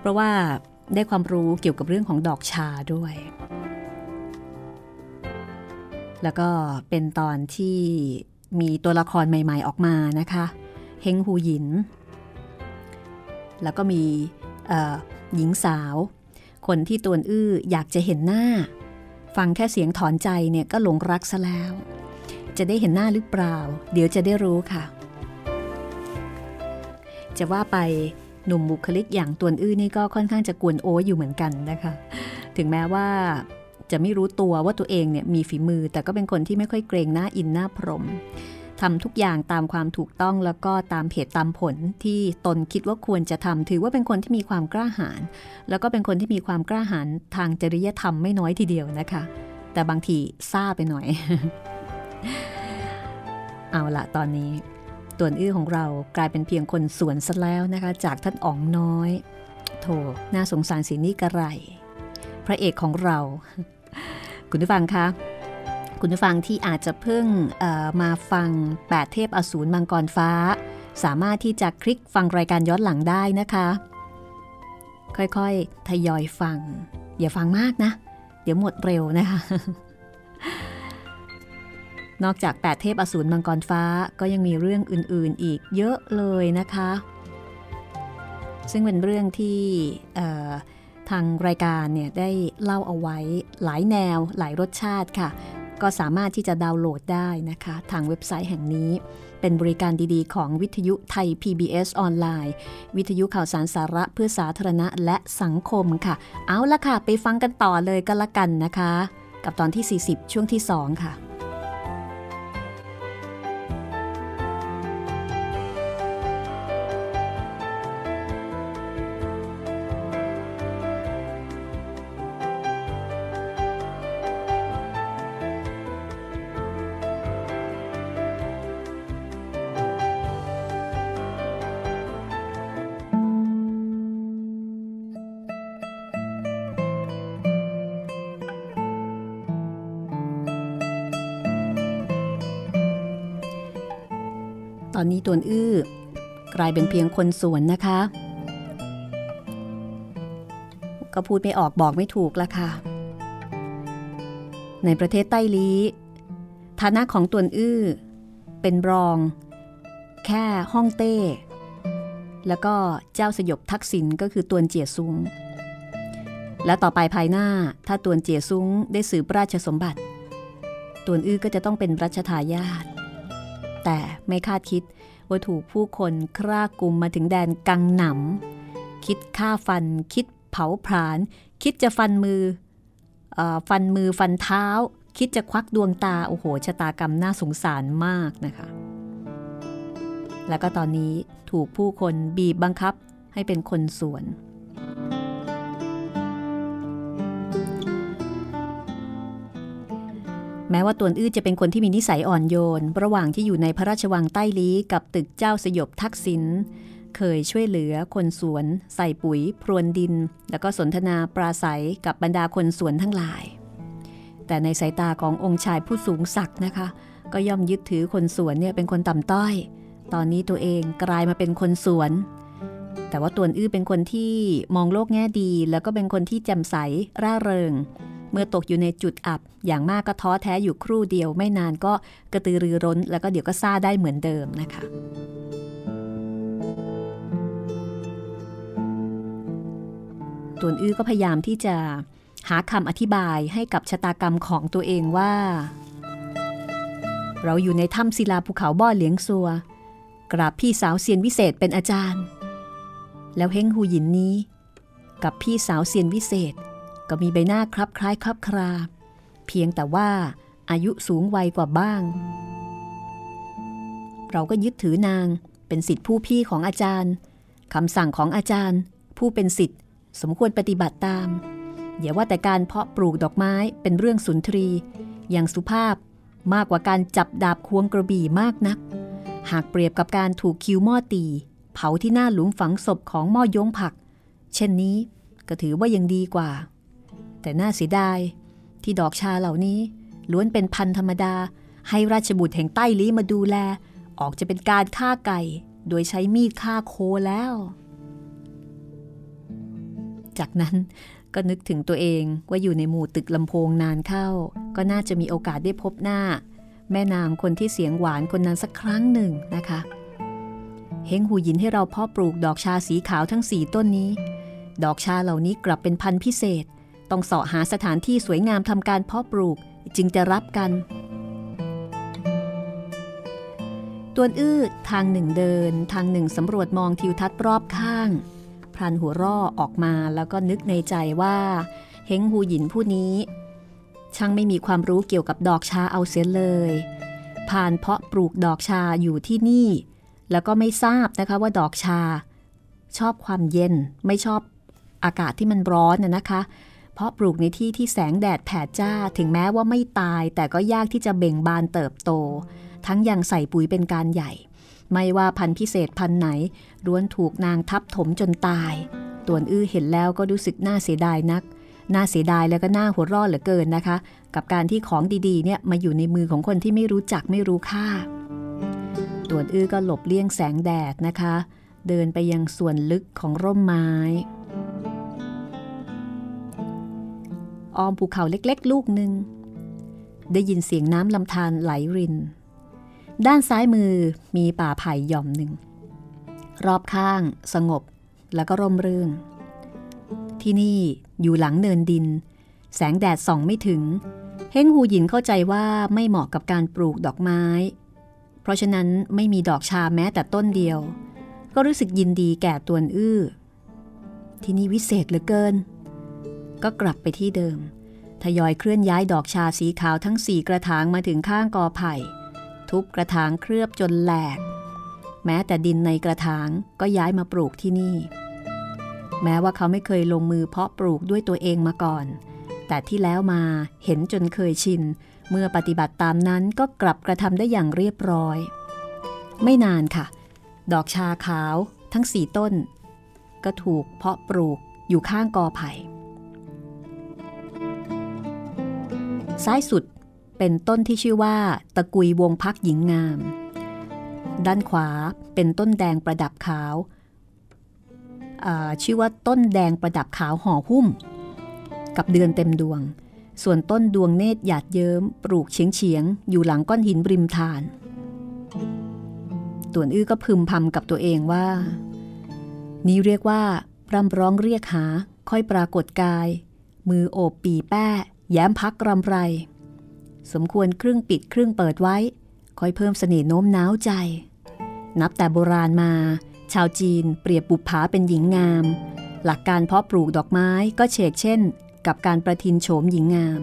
A: เพราะว่าได้ความรู้เกี่ยวกับเรื่องของดอกชาด้วย แล้วก็เป็นตอนที่ มีตัวละครใหม่ ๆ ออกมานะคะเฮงฮูหยิน แล้วก็มีหญิงสาว คนที่ตัวอื้ออยากจะเห็นหน้า ฟังแค่เสียงถอนใจเนี่ยก็หลงรักซะแล้ว จะได้เห็นหน้าหรือเปล่า เดี๋ยวจะได้รู้ค่ะ จะว่าไปหนุ่มบุคลิกอย่างตัวอื้อนี่ก็ค่อนข้างจะกวนโอ้อยู่เหมือนกันนะคะ ถึงแม้ว่า จะไม่รู้ตัวว่าตัวเองเนี่ยมีฝีมือ แต่ก็เป็นคนที่ไม่ค่อยเกรงหน้าอินหน้าพรมทำทุกอย่างตามความถูกต้องแล้วก็ตามเหตุตามผลที่ตนคิดว่าควรจะทำถือว่าเป็นคนที่มีความกล้าหาญแล้วก็เป็นคนที่มีความกล้าหาญทางจริยธรรมไม่น้อยทีเดียวนะคะ แต่บางทีซ่าไปหน่อย เอาละตอนนี้ตัวอื้อของเรากลายเป็นเพียงคนสวนซะแล้วนะคะ จากท่านอ๋องน้อย โถน่าสงสารสีนี่กระไร พระเอกของเรา คุณผู้ฟังคะคุณผู้ฟังที่อาจจะเพิ่งมาฟัง 8 เทพอสูรมังกรฟ้า สามารถที่จะคลิกฟังรายการย้อนหลังได้นะคะ ค่อยๆ ทยอยฟัง อย่าฟังมากนะ เดี๋ยวหมดเร็วนะคะ นอกจาก 8 เทพอสูรมังกรฟ้าก็ยังมีเรื่องอื่นๆอีกเยอะเลยนะคะ ซึ่งเป็นเรื่องที่ ทางรายการเนี่ยได้เล่าเอาไว้หลายแนวหลายรสชาติค่ะ ก็สามารถที่จะดาวน์โหลดได้นะคะ ทางเว็บไซต์แห่งนี้เป็นบริการดีๆ ของวิทยุไทย PBS ออนไลน์ วิทยุข่าวสารสาระเพื่อสาธารณะและสังคมค่ะ เอาละค่ะ ไปฟังกันต่อเลยก็แล้วกันนะคะ กับตอนที่ 40 ช่วงที่ 2 ค่ะ นนี้ตวนอื้อ กลายเป็นเพียงคนสวนนะคะ ก็พูดไม่ออกบอกไม่ถูกละค่ะ ในประเทศใต้ลีฐานะของตวนอื้อ เป็นรอง แค่ห้องเต้ แล้วก็เจ้าสยบทักษิณก็คือตวนเจียซุ้งและต่อไปภายหน้าถ้าตวนเจียซุ้งได้สืบราชสมบัติ ตวนอื้อก็จะต้องเป็นรัชทายาท แต่ไม่คาดคิดว่าถูกผู้คนคร่ากุมมาถึงแดนกังหนำคิดฆ่าฟัน คิดเผาผลาญ คิดจะฟันมืออฟันมือฟันเท้า คิดจะควักดวงตา โอ้โหชะตากรรมน่าสงสารมากนะคะ แล้วก็ตอนนี้ถูกผู้คนบีบบังคับให้เป็นคนสวน แม้ว่าตวนอื้อจะเป็นคนที่มีนิสัยอ่อนโยน ระหว่างที่อยู่ในพระราชวังใต้ลี้กับตึกเจ้าสยบทักษิณเคยช่วยเหลือคนสวน ใส่ปุ๋ย พรวนดิน แล้วก็สนทนาปราศัยกับบรรดาคนสวนทั้งหลาย แต่ในสายตาขององค์ชายผู้สูงศักดิ์นะคะ ก็ย่อมยึดถือคนสวนเนี่ยเป็นคนต่ำต้อย ตอนนี้ตัวเองกลายมาเป็นคนสวน แต่ว่าตวนอื้อเป็นคนที่มองโลกแง่ดี แล้วก็เป็นคนที่แจ่มใสร่าเริง เมื่อตกอยู่ในจุดอับ อย่างมากก็ท้อแท้อยู่ครู่เดียว ไม่นานก็กระตือรือร้น แล้วก็เดี๋ยวก็ซาได้เหมือนเดิมนะคะ ตวนอื้อก็พยายามที่จะหาคำอธิบายให้กับชะตากรรมของตัวเองว่า เราอยู่ในถ้ำศิลาภูเขาบ่อเลี้ยงซัว กราบพี่สาวเซียนวิเศษเป็นอาจารย์ แล้วเฮงหูหยินนี้ กับพี่สาวเซียนวิเศษ ก็มีใบหน้าคลับคล้ายคลับครา เพียงแต่ว่าอายุสูงวัยกว่าบ้าง เราก็ยึดถือนางเป็นสิทธิผู้พี่ของอาจารย์คำสั่งของอาจารย์ ผู้เป็นสิทธิ์สมควรปฏิบัติตาม อย่าว่าแต่การเพาะปลูกดอกไม้เป็นเรื่องสุนทรีอย่างสุภาพมากกว่าการจับดาบควงกระบี่มากนัก หากเปรียบกับการถูกคิวหม้อตี เผาที่หน้าหลุมฝังศพของหม้อยงผัก เช่นนี้ก็ถือว่ายังดีกว่า แต่น่าเสียดายที่ดอกชาเหล่านี้ล้วนเป็นพันธรรมดา ให้ราชบุตรแห่งใต้ลี้มาดูแล ออกจะเป็นการฆ่าไก่ โดยใช้มีดฆ่าโคแล้ว จากนั้นก็นึกถึงตัวเองว่าอยู่ในหมู่ตึกลำโพงนานเข้า ก็น่าจะมีโอกาสได้พบหน้า แม่นางคนที่เสียงหวานคนนั้นสักครั้งหนึ่งนะคะเฮงหูยินให้เราเพ่อปลูกดอกชาสีขาวทั้งสี่ต้นนี้ ดอกชาเหล่านี้กลับเป็นพันธุ์พิเศษ ต้องเสาะหาสถานที่สวยงามทำการเพาะปลูกจึงจะรับกัน ตัวอื้อทางหนึ่งเดิน ทางหนึ่งสำรวจมองทิวทัศน์รอบข้าง พรันหัวร่อออกมาแล้วก็นึกในใจว่าเฮงหูหยินผู้นี้ ช่างไม่มีความรู้เกี่ยวกับดอกชาเอาเสียเลยผ่านเพาะปลูกดอกชาอยู่ที่นี่ แล้วก็ไม่ทราบนะคะว่าดอกชา ชอบความเย็นไม่ชอบอากาศที่มันร้อนน่ะนะคะ เพราะปลูกในที่ที่แสงแดดแผดจ้าถึงแม้ว่าไม่ตาย แต่ก็ยากที่จะเบ่งบานเติบโต ทั้งยังใส่ปุ๋ยเป็นการใหญ่ ไม่ว่าพันธุ์พิเศษพันธุ์ไหนล้วนถูกนางทับถมจนตายตวนอื้อเห็นแล้วก็รู้สึกน่าเสียดายนัก น่าเสียดายแล้วก็น่าหัวรอดเหลือเกินนะคะ กับการที่ของดีๆเนี่ยมาอยู่ในมือของคนที่ไม่รู้จักไม่รู้ค่าตวนอื้อก็หลบเลี่ยงแสงแดดนะคะ เดินไปยังส่วนลึกของร่มไม้ อ้อมภูเขาเล็กๆ ลูกหนึ่ง ได้ยินเสียงน้ำลำธารไหลริน ด้านซ้ายมือมีป่าไผ่หย่อมหนึ่ง รอบข้างสงบแล้วก็ร่มรื่น ที่นี่อยู่หลังเนินดิน แสงแดดส่องไม่ถึง เฮงหูหยินเข้าใจว่าไม่เหมาะกับการปลูกดอกไม้ เพราะฉะนั้นไม่มีดอกชาแม้แต่ต้นเดียว ก็รู้สึกยินดีแก่ตัวอื้อ ที่นี่วิเศษเหลือเกิน ก็กลับไปที่เดิม ทยอยเคลื่อนย้ายดอกชาสีขาวทั้งสี่กระถางมาถึงข้างกอไผ่ ทุบกระถางเคลือบจนแหลก แม้แต่ดินในกระถางก็ย้ายมาปลูกที่นี่ แม้ว่าเขาไม่เคยลงมือเพาะปลูกด้วยตัวเองมาก่อน แต่ที่แล้วมาเห็นจนเคยชิน เมื่อปฏิบัติตามนั้นก็กลับกระทำได้อย่างเรียบร้อย ไม่นานค่ะ ดอกชาขาวทั้งสี่ต้น ก็ถูกเพาะปลูกอยู่ข้างกอไผ่ ซ้ายสุดเป็นต้นที่ชื่อว่า ตะกุยวงพักหญิงงาม ด้านขวาเป็นต้นแดงประดับขาวชื่อว่าต้นแดงประดับขาวห่อหุ้ม กับเดือนเต็มดวง ส่วนต้นดวงเนตรหยาดเยิ้ม ปลูกเฉียงเฉียง อยู่หลังก้อนหินริมทาน ต่วนอื้อก็พึมพำกับตัวเองว่า นี้เรียกว่าร่ำร้องเรียกหาค่อยปรากฏกาย มือโอบปีแป้ แย้มพักรำไร สมควรครึ่งปิดครึ่งเปิดไว้ คอยเพิ่มเสน่ห์โน้มน้าวใจ นับแต่โบราณมา ชาวจีนเปรียบบุปผาเป็นหญิงงาม หลักการเพาะปลูกดอกไม้ก็เฉกเช่น กับการประทินโฉมหญิงงาม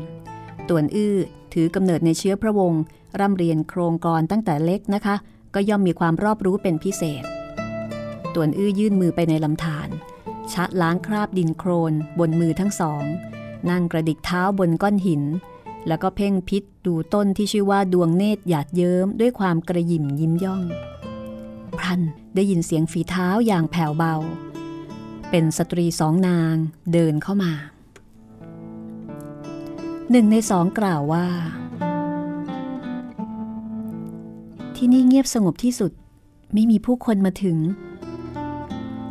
A: ต่วนอื้อถือกำเนิดในเชื้อพระวงศ์ร่ำเรียนโครงกรตั้งแต่เล็กนะคะ ก็ย่อมมีความรอบรู้เป็นพิเศษ ต่วนอื้อยื่นมือไปในลำธารชะล้างคราบดินโครนบนมือทั้งสอง นั่งกระดิกเท้าบนก้อนหิน แล้วก็เพ่งพิษดูต้นที่ชื่อว่าดวงเนตรหยาดเยิ้มด้วยความกระยิมยิ้มย่อง พรันได้ยินเสียงฝีเท้าอย่างแผ่วเบา เป็นสตรีสองนางเดินเข้ามา หนึ่งในสองกล่าวว่า ที่นี่เงียบสงบที่สุดไม่มีผู้คนมาถึง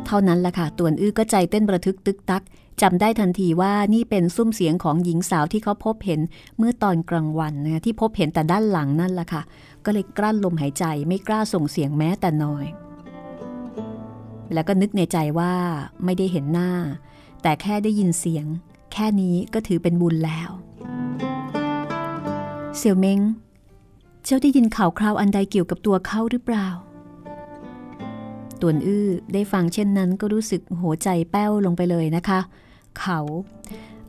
A: เท่านั้นแหละค่ะ ตวนอื้อก็ใจเต้นประทึกตึกตัก จำได้ทันทีว่านี่เป็นซุ้มเสียงของหญิงสาวที่เขาพบเห็นเมื่อตอนกลางวันนะที่พบเห็นแต่ด้านหลังนั่นแหละค่ะ ก็เลยกลั้นลมหายใจไม่กล้าส่งเสียงแม้แต่น้อย แล้วก็นึกในใจว่าไม่ได้เห็นหน้า แต่แค่ได้ยินเสียง แค่นี้ก็ถือเป็นบุญแล้วเสี่ยวเม้งเจ้าได้ยินข่าวคราวอันใดเกี่ยวกับตัวเขาหรือเปล่าตวนอื้อได้ฟังเช่นนั้นก็รู้สึกหัวใจแป้วลงไปเลยนะคะ เขา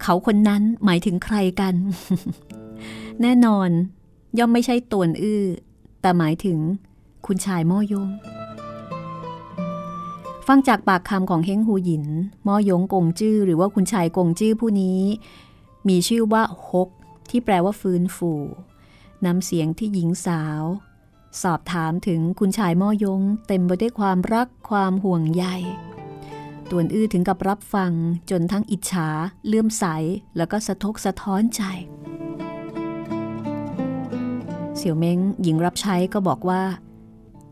A: เขาคนนั้นหมายถึงใครกัน แน่นอน ย่อมไม่ใช่ตวนอื้อ แต่หมายถึงคุณชายม่อยง ฟังจากปากคำของเฮงหูหยินม่อยงกงจื้อหรือว่าคุณชายกงจื้อผู้นี้ มีชื่อว่าฮกที่แปลว่าฟื้นฟูนำเสียงที่หญิงสาว สอบถามถึงคุณชายม่อยง เต็มไปด้วยความรักความห่วงใย ตวนอื้อถึงกับรับฟังจนทั้งอิจฉาเลื่อมใส แล้วก็สะทกสะท้อนใจ เสี่ยวเม้งหญิงรับใช้ก็บอกว่า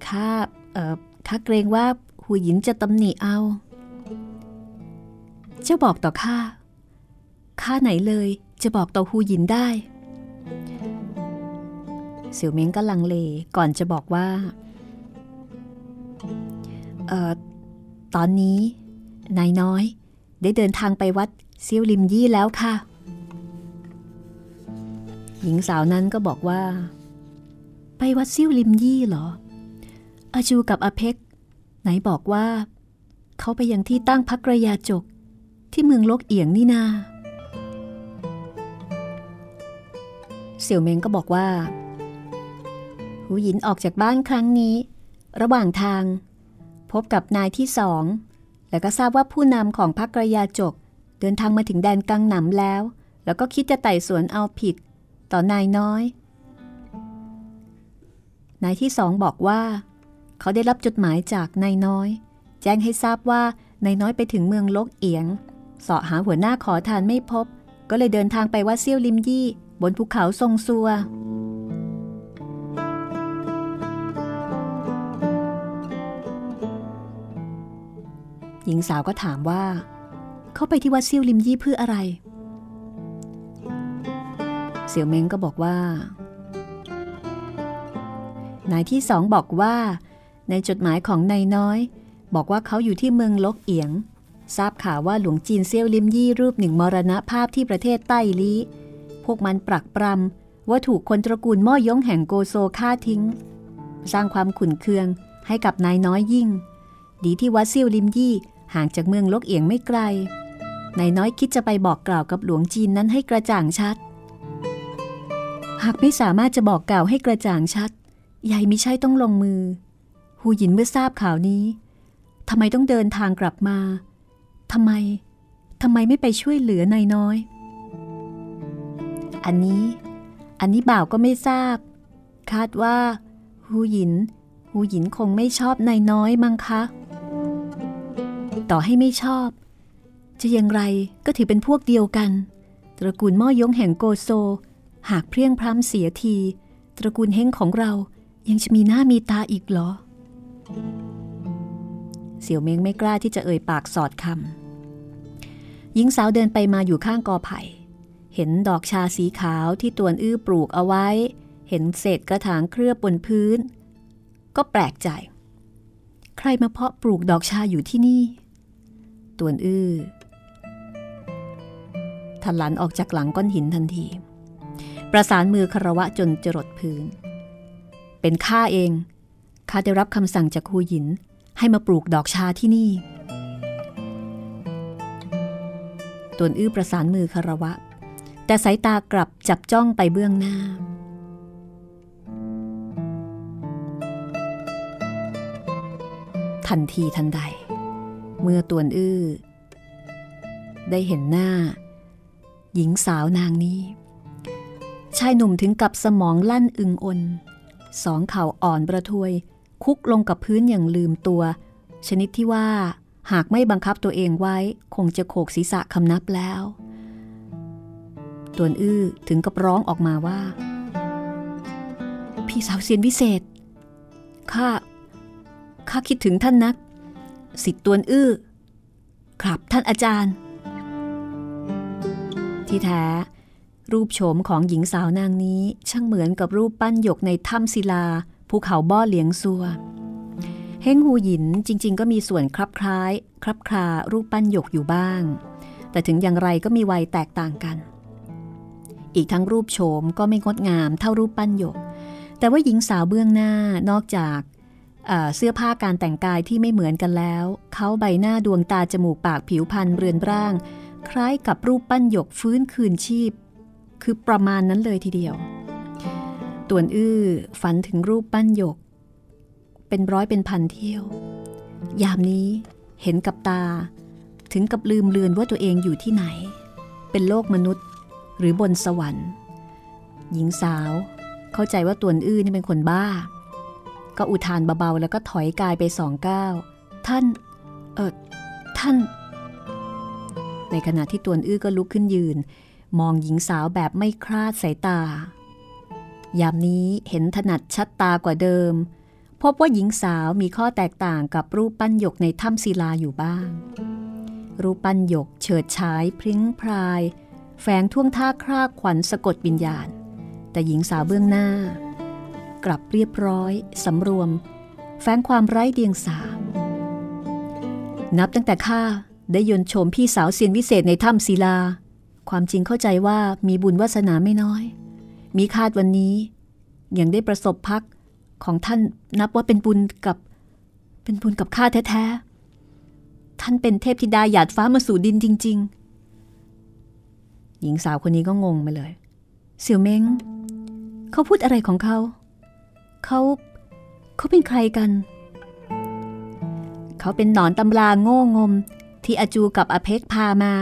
A: ข้าเอ่อข้าเกรงว่าหูหยินจะตำหนิเอา เจ้าบอกต่อข้าข้าไหนเลยจะบอกต่อหูหยินได้ เสี่ยวเม้งก็ลังเลก่อนจะบอกว่าเอ่อตอนนี้ นายน้อย ได้เดินทางไปวัดเซียวลิมยี่แล้วค่ะ หญิงสาวนั้นก็บอกว่า ไปวัดเซียวลิมยี่เหรอ อาจูกับอาเพ็กไหนบอกว่า เขาไปยังที่ตั้งพักระยาจก ที่เมืองลกเอียงนี่นาเสี่ยวเมงก็บอกว่า หูหยินออกจากบ้านครั้งนี้ ระหว่างทาง พบกับนายที่สอง แล้วก็ทราบว่าผู้นำของพักระยาจก เดินทางมาถึงแดนกังหนำแล้ว แล้วก็คิดจะไต่สวนเอาผิด ต่อนายน้อย นายที่สองบอกว่า เขาได้รับจดหมายจากนายน้อย แจ้งให้ทราบว่านายน้อยไปถึงเมืองลกเอียงเสาะหาหัวหน้าขอทานไม่พบ ก็เลยเดินทางไปวัดเซี่ยวลิมยี่ บนภูเขาทรงซัว หญิงสาวก็ถามว่า เขาไปที่วัดเซี่ยวลิมยี่เพื่ออะไร เสี่ยวเม้งก็บอกว่า นายที่สองบอกว่า ในจดหมายของนายน้อย บอกว่าเขาอยู่ที่เมืองลกเอียง ทราบข่าวว่าหลวงจีนเซี่ยวลิมยี่รูปหนึ่งมรณภาพที่ประเทศใต้ลี้พวกมันปรักปรำว่าถูกคนตระกูลม่อยงแห่งโกโซฆ่าทิ้ง สร้างความขุ่นเคืองให้กับนายน้อยยิ่ง ดีที่วัดเซี่ยวลิมยี่ ห่างจากเมืองลกเอียงไม่ไกลนายน้อยคิดจะไปบอกกล่าวกับหลวงจีนนั้นให้กระจ่างชัด หากไม่สามารถจะบอกกล่าวให้กระจ่างชัดยายมิใช่ต้องลงมือ หูหยินเมื่อทราบข่าวนี้ทำไมต้องเดินทางกลับมาทำไมทำไมไม่ไปช่วยเหลือนายน้อย อันนี้ อันนี้บ่าวก็ไม่ทราบ คาดว่า หูหยิน หูหยินคงไม่ชอบนายน้อยมั้งคะ ต่อให้ไม่ชอบ จะอย่างไรก็ถือเป็นพวกเดียวกัน ตระกูลม่อยงแห่งโกโซ หากเพรียงพร้ำเสียที ตระกูลเฮงของเรายังจะมีหน้ามีตาอีกเหรอ เสี่ยวเม้งไม่กล้าที่จะเอ่ยปากสอดคำหญิงสาวเดินไปมาอยู่ข้างกอไผ่ เห็นดอกชาสีขาวที่ตวนอื้อปลูกเอาไว้ เห็นเศษกระถางเคลือบบนพื้น ก็แปลกใจ ใครมาเพาะปลูกดอกชาอยู่ที่นี่ ตวนอื้อทันหลันออกจากหลังก้อนหินทันที ประสานมือคารวะจนจรดพื้น เป็นข้าเอง ข้าได้รับคำสั่งจากครูหยินให้มาปลูกดอกชาที่นี่ ตวนอื้อประสานมือคารวะ แต่สายตากลับจับจ้องไปเบื้องหน้า ทันทีทันใด เมื่อตวนอื้อ ได้เห็นหน้า หญิงสาวนางนี้ ชายหนุ่มถึงกับสมองลั่นอึงอน สองเข่าอ่อนประทวย คุกลงกับพื้นอย่างลืมตัว ชนิดที่ว่า หากไม่บังคับตัวเองไว้ คงจะโขกศีรษะคำนับแล้วตวนอื้อถึงกับร้องออกมาว่า พี่สาวเซียนวิเศษข้าข้าคิดถึงท่านนัก สิทธิ์ตวนอื้อ ครับท่านอาจารย์ ที่แท้ รูปโฉมของหญิงสาวนางนี้ช่างเหมือนกับรูปปั้นหยกในถ้ำศิลา ภูเขาบ่อเหลียงซัวเฮงฮูหยินจริง ๆ ก็มีส่วนคลับคล้าย คลับคลารูปปั้นหยกอยู่บ้าง แต่ถึงอย่างไรก็มีวัยแตกต่างกัน อีกทั้งรูปโฉมก็ไม่งดงามเท่ารูปปั้นหยก แต่ว่าหญิงสาวเบื้องหน้านอกจาก เสื้อผ้าการแต่งกายที่ไม่เหมือนกันแล้ว เขาใบหน้าดวงตาจมูกปากผิวพรรณเรือนร่าง คล้ายกับรูปปั้นหยกฟื้นคืนชีพ คือประมาณนั้นเลยทีเดียว ตวนอื้อฝันถึงรูปปั้นหยก เป็นร้อยเป็นพันเที่ยว ยามนี้เห็นกับตา ถึงกับลืมเลือนว่าตัวเองอยู่ที่ไหน เป็นโลกมนุษย์ หรือบนสวรรค์ หญิงสาว เข้าใจว่าตวนอื้อนี่เป็นคนบ้า ก็อุทานเบาๆแล้วก็ถอยกายไปสองก้าวท่านเออท่าน ในขณะที่ตวนอื้อก็ลุกขึ้นยืน มองหญิงสาวแบบไม่คลาดสายตา ยามนี้เห็นถนัดชัดตากว่าเดิม พบว่าหญิงสาวมีข้อแตกต่างกับรูปปั้นหยกในถ้ำศิลาอยู่บ้าง รูปปั้นหยกเฉิดฉายพริ้งพราย แฝงท่วงท่าครากขวัญสะกดวิญญาณ แต่หญิงสาวเบื้องหน้า กลับเรียบร้อย สำรวม แฝงความไร้เดียงสา นับตั้งแต่ข้าได้ยนชมพี่สาวเซียนวิเศษในถ้ำศิลา ความจริงเข้าใจว่ามีบุญวาสนาไม่น้อย มีคาดวันนี้ยังได้ประสบพักของท่านนับว่าเป็นบุญกับเป็นบุญกับข้าแท้ๆ ท่านเป็นเทพธิดาหยาดฟ้ามาสู่ดินจริง ๆ หญิงสาวคนนี้ก็งงไปเลย เสี่ยวเม้ง เขาพูดอะไรของเขา เขาเขาเป็นใครกัน เขาเป็นหนอนตำราโง่งม ที่อาจูกับอเพกพามา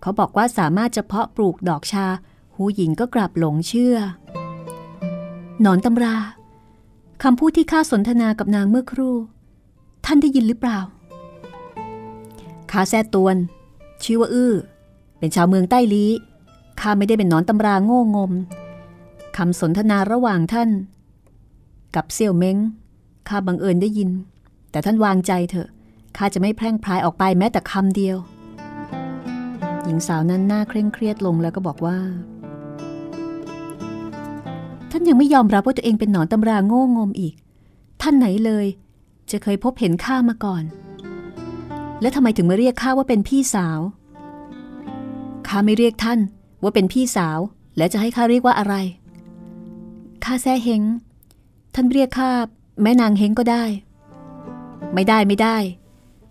A: เขาบอกว่าสามารถจะเพาะปลูกดอกชา หูหญิงก็กลับหลงเชื่อ หนอนตำราคำพูดที่ข้าสนทนากับนางเมื่อครู่ ท่านได้ยินหรือเปล่าข้าแซ่ตวน ชื่อว่าอื้อ เป็นชาวเมืองใต้ลี้ข้าไม่ได้เป็นหนอนตำราโง่งมคำสนทนาระหว่างท่าน กับเซี่ยวเม้งข้าบังเอิญได้ยิน แต่ท่านวางใจเถอะข้าจะไม่แพร่งพรายออกไปแม้แต่คำเดียว หญิงสาวนั้นหน้าเคร่งเครียดลงแล้วก็บอกว่า ท่านยังไม่ยอมรับว่าตัวเองเป็นหนอนตำราโง่งมอีก ท่านไหนเลย จะเคยพบเห็นข้ามาก่อน และทำไมถึงมาเรียกข้าว่าเป็นพี่สาวข้าไม่เรียกท่านว่าเป็นพี่สาว แล้วจะให้ข้าเรียกว่าอะไรข้าแซ่เฮง ท่านเรียกข้าแม่นางเฮงก็ได้ ไม่ได้ไม่ได้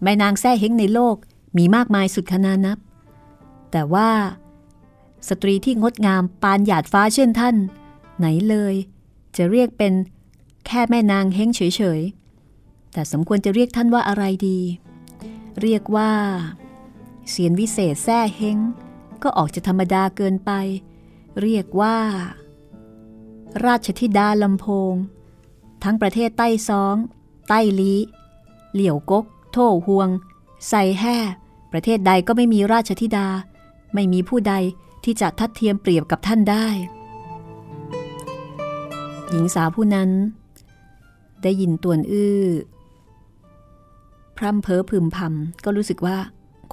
A: แม่นางแซ่เฮงในโลกมีมากมายสุดขนานับ แต่ว่าสตรีที่งดงามปานหยาดฟ้าเช่นท่าน ไหนเลย จะเรียกเป็นแค่แม่นางเฮงเฉยๆ แต่สมควรจะเรียกท่านว่าอะไรดี เรียกว่าเสียนวิเศษแซ่เฮงก็ออกจะธรรมดาเกินไป เรียกว่า ราชธิดาลำโพง ทั้งประเทศใต้ซอง ใต้ลีเหลี่ยวกกโท่หวง ใส่แห่ประเทศใดก็ไม่มีราชธิดา ไม่มีผู้ใดที่จะทัดเทียมเปรียบกับท่านได้ หญิงสาวผู้นั้น ได้ยินตวนอื้อ พร่ำเพ้อพึมพำก็รู้สึกว่า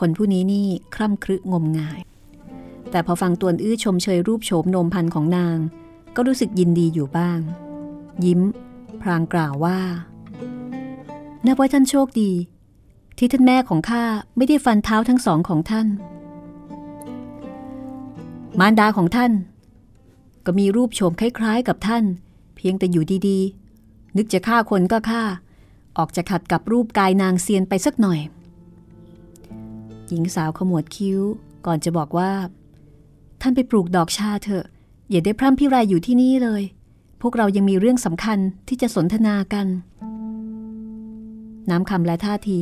A: คนผู้นี้นี่คร่ำครึงมงาย แต่พอฟังตวนอื้อชมเชยรูปโฉมนมพันของนาง ก็รู้สึกยินดีอยู่บ้าง ยิ้ม พรางกล่าวว่า นับว่าท่านโชคดี ที่ท่านแม่ของข้าไม่ได้ฟันเท้าทั้งสองของท่าน มารดาของท่าน ก็มีรูปโฉมคล้ายๆ กับท่าน เพียงแต่อยู่ดีๆ นึกจะฆ่าคนก็ฆ่า ออกจะขัดกับรูปกายนางเซียนไปสักหน่อย หญิงสาวขมวดคิ้วก่อนจะบอกว่า ท่านไปปลูกดอกชาเถอะอย่าได้พร่ำพิไรอยู่ที่นี่เลย พวกเรายังมีเรื่องสำคัญที่จะสนทนากัน น้ำคำและท่าที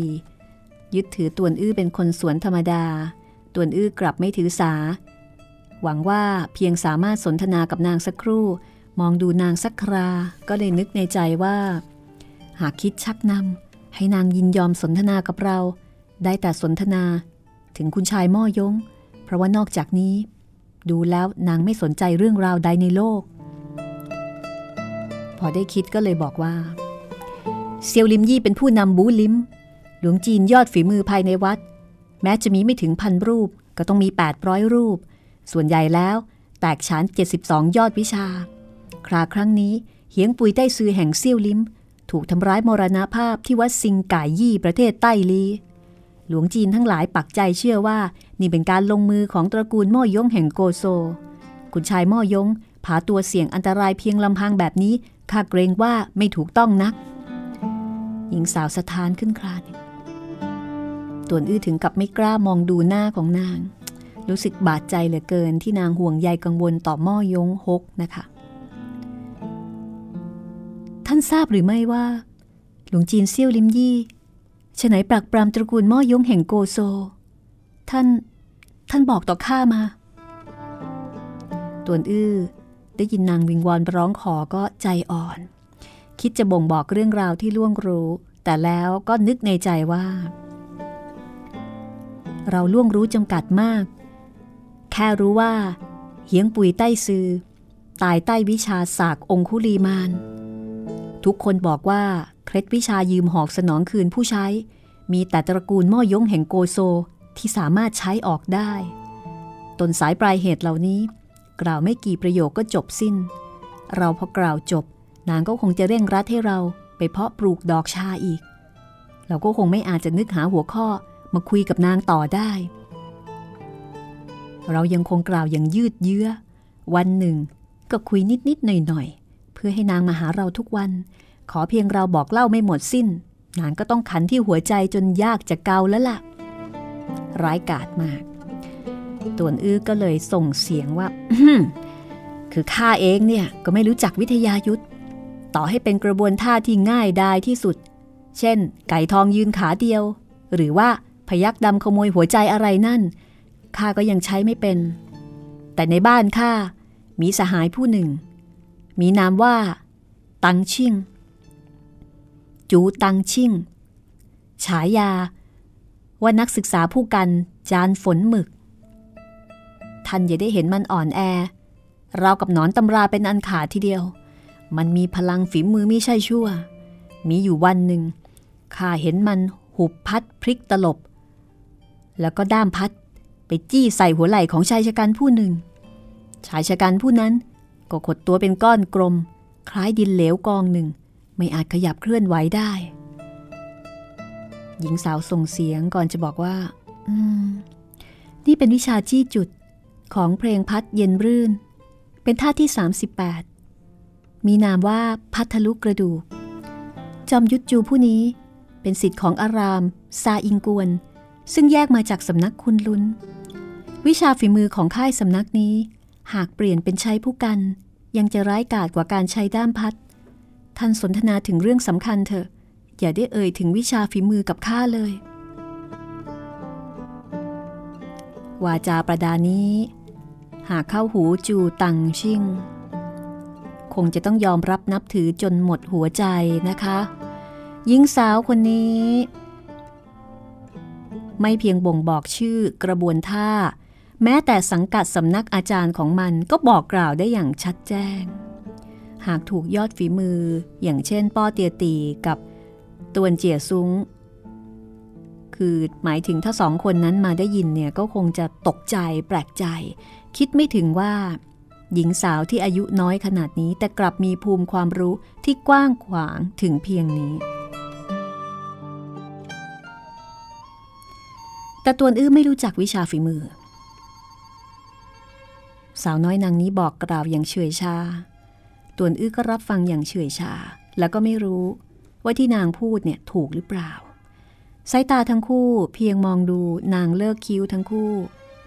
A: ยึดถือตวนอื้อเป็นคนสวนธรรมดา ตวนอื้อกลับไม่ถือสา หวังว่าเพียงสามารถสนทนากับนางสักครู่ มองดูนางสักครา ก็เลยนึกในใจว่า หากคิดชักนำให้นางยินยอมสนทนากับเรา ได้แต่สนทนา ถึงคุณชายม่อยง เพราะว่านอกจากนี้ ดูแล้วนางไม่สนใจเรื่องราวใดในโลก อได้คิดก็เลยบอกว่า เซียวลิมยี่เป็นผู้นำบูลิม หลวงจีนยอดฝีมือภายในวัด แม้จะมีไม่ถึงพันรูปก็ต้องมี 800 รูป ส่วนใหญ่แล้วแตกฉาน 72 ยอดวิชา คราครั้งนี้เฮียงปุยใต้ซือแห่งเซียวลิม ถูกทำร้ายมรณภาพที่วัดซิงก่ายยี่ประเทศใต้ลีหลวงจีนทั้งหลายปักใจเชื่อว่า นี่เป็นการลงมือของตระกูลม่อยงแห่งโกโซ คุณชายม่อยง ผาตัวเสี่ยงอันตรายเพียงลำพังแบบนี้ข้าเกรงว่าไม่ถูกต้องนัก หญิงสาวสะท้านขึ้นคลานตวนอื้อถึงกับไม่กล้ามองดูหน้าของนาง รู้สึกบาดใจเหลือเกินที่นางห่วงใยกังวลต่อม่อยงฮกนะคะ ท่านทราบหรือไม่ว่า หลวงจีนเซี่ยวลิมยี่ฉไหนปรักปรำตระกูลม่อยงแห่งโกโซ ท่าน ท่านบอกต่อข้ามา ตวนอื้อ ได้ยินนางวิงวอนร้องขอก็ใจอ่อน คิดจะบ่งบอกเรื่องราวที่ล่วงรู้ แต่แล้วก็นึกในใจว่า เราล่วงรู้จำกัดมาก แค่รู้ว่าเฮียงปุยใต้ซือ ตายใต้วิชาศากองคุลีมาน ทุกคนบอกว่า เคล็ดวิชายืมหอกสนองคืนผู้ใช้ มีแต่ตระกูลม่อยงแห่งโกโซที่สามารถใช้ออกได้ ตนสายปลายเหตุเหล่านี้ กล่าวไม่กี่ประโยคก็จบสิ้น เราพอกล่าวจบ นางก็คงจะเร่งรัดให้เราไปเพาะปลูกดอกชาอีก เราก็คงไม่อาจจะนึกหาหัวข้อมาคุยกับนางต่อได้ เรายังคงกล่าวอย่างยืดเยื้อ วันหนึ่ง ก็คุยนิดๆหน่อยๆ เพื่อให้นางมาหาเราทุกวัน ขอเพียงเราบอกเล่าไม่หมดสิ้น นางก็ต้องขันที่หัวใจจนยากจะเกาแล้วล่ะ ร้ายกาจมาก ตวนอื้อก็เลยส่งเสียงว่าคือข้าเองเนี่ยก็ไม่รู้จักวิทยายุทธต่อให้เป็นกระบวนท่าที่ง่ายดายที่สุด เช่น ไก่ทองยืนขาเดียว หรือว่าพยักดำขโมยหัวใจอะไรนั่นข้าก็ยังใช้ไม่เป็น แต่ในบ้านข้ามีสหายผู้หนึ่ง มีนามว่า ตังชิ่ง จูตังชิ่ง ฉายา ว่านักศึกษาผู้กันจานฝนหมึก ท่านอย่าได้เห็นมันอ่อนแอ เรากับหนอนตำราเป็นอันขาดทีเดียว มันมีพลังฝีมือไม่ใช่ชั่ว มีอยู่วันหนึ่งข้าเห็นมันหุบพัดพลิกตลบ แล้วก็ด้ามพัดไปจี้ใส่หัวไหล่ของชายชะกันผู้หนึ่ง ชายชะกันผู้นั้นก็ขดตัวเป็นก้อนกลม คล้ายดินเหลวกองหนึ่ง ไม่อาจขยับเคลื่อนไหวได้ หญิงสาวส่งเสียงก่อนจะบอกว่า อืม นี่เป็นวิชาจี้จุด ของเพลงพัดเย็นรื่น เป็นท่าที่ 38 มีนามว่าพัทลุกระดูก จอมยุทธจูผู้นี้เป็นสิทธิ์ของอาราม ซาอิงกวน ซึ่งแยกมาจากสำนักคุณลุนวิชาฝีมือของค่ายสำนักนี้ หากเปลี่ยนเป็นใช้ผู้กัน ยังจะร้ายกาจกว่าการใช้ด้ามพัด ท่านสนทนาถึงเรื่องสำคัญเถอะ อย่าได้เอ่ยถึงวิชาฝีมือกับข้าเลย วาจาประดานี้ หากเข้าหูจูตังชิ่ง คงจะต้องยอมรับนับถือจนหมดหัวใจนะคะหญิงสาวคนนี้ ไม่เพียงบ่งบอกชื่อกระบวนท่า แม้แต่สังกัดสำนักอาจารย์ของมันก็บอกกล่าวได้อย่างชัดแจ้ง หากถูกยอดฝีมืออย่างเช่นป้อเตียตีกับตวนเจียซุ้ง คือหมายถึงถ้าสองคนนั้นมาได้ยินเนี่ยก็คงจะตกใจแปลกใจ คิดไม่ถึงว่า หญิงสาวที่อายุน้อยขนาดนี้ แต่กลับมีภูมิความรู้ที่กว้างขวางถึงเพียงนี้ แต่ตัวอื้อไม่รู้จักวิชาฝีมือ สาวน้อยนางนี้บอกกล่าวอย่างเฉยชาตัวอื้อก็รับฟังอย่างเฉยชา แล้วก็ไม่รู้ว่าที่นางพูดเนี่ยถูกหรือเปล่า สายตาทั้งคู่เพียงมองดูนางเลิกคิ้วทั้งคู่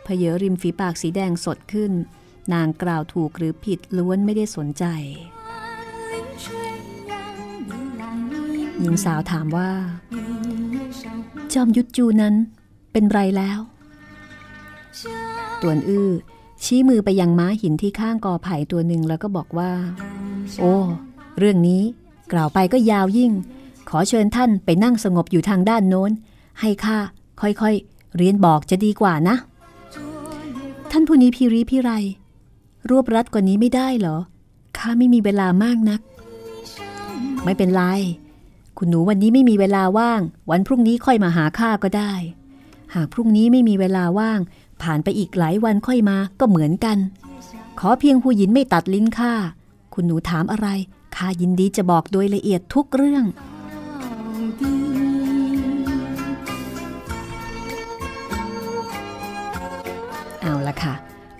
A: เพเยอริมฝีปากสีแดงสดขึ้น นางกล่าวถูกหรือผิดล้วนไม่ได้สนใจ หญิงสาวถามว่า จอมยุทธจูนั้นเป็นไรแล้ว ตวนอื้อชี้มือไปยังม้าหินที่ข้างกอไผ่ตัวหนึ่งแล้วก็บอกว่า โอ้ เรื่องนี้กล่าวไปก็ยาวยิ่ง ขอเชิญท่านไปนั่งสงบอยู่ทางด้านโน้น ให้ข้าค่อยๆ เรียนบอกจะดีกว่านะ ท่านผู้นี้พี่รีพี่ไร รวบรัดกว่านี้ไม่ได้เหรอ ข้าไม่มีเวลามากนัก ไม่เป็นไร คุณหนูวันนี้ไม่มีเวลาว่าง วันพรุ่งนี้ค่อยมาหาข้าก็ได้ หากพรุ่งนี้ไม่มีเวลาว่าง ผ่านไปอีกหลายวันค่อยมาก็เหมือนกัน ขอเพียงผู้หญินไม่ตัดลิ้นข้า คุณหนูถามอะไรข้ายินดีจะบอกโดยละเอียดทุกเรื่อง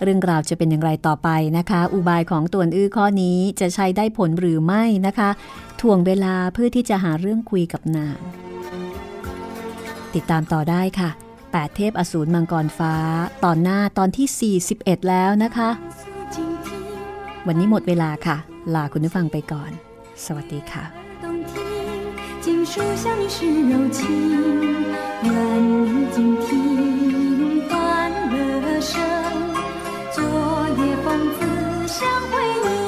A: เรื่องราวจะเป็นอย่างไรต่อไปนะคะ อุบายของตัวอื้อข้อนี้จะใช้ได้ผลหรือไม่นะคะถ่วงเวลาเพื่อที่จะหาเรื่องคุยกับนาง ติดตามต่อได้ค่ะ8เทพอสูรมังกรฟ้า ตอนหน้าตอนที่ 41 แล้วนะคะ วันนี้หมดเวลาค่ะ ลาคุณผู้ฟังไปก่อน สวัสดีค่ะ
E: 昨夜风子相 会你。
G: ห้อง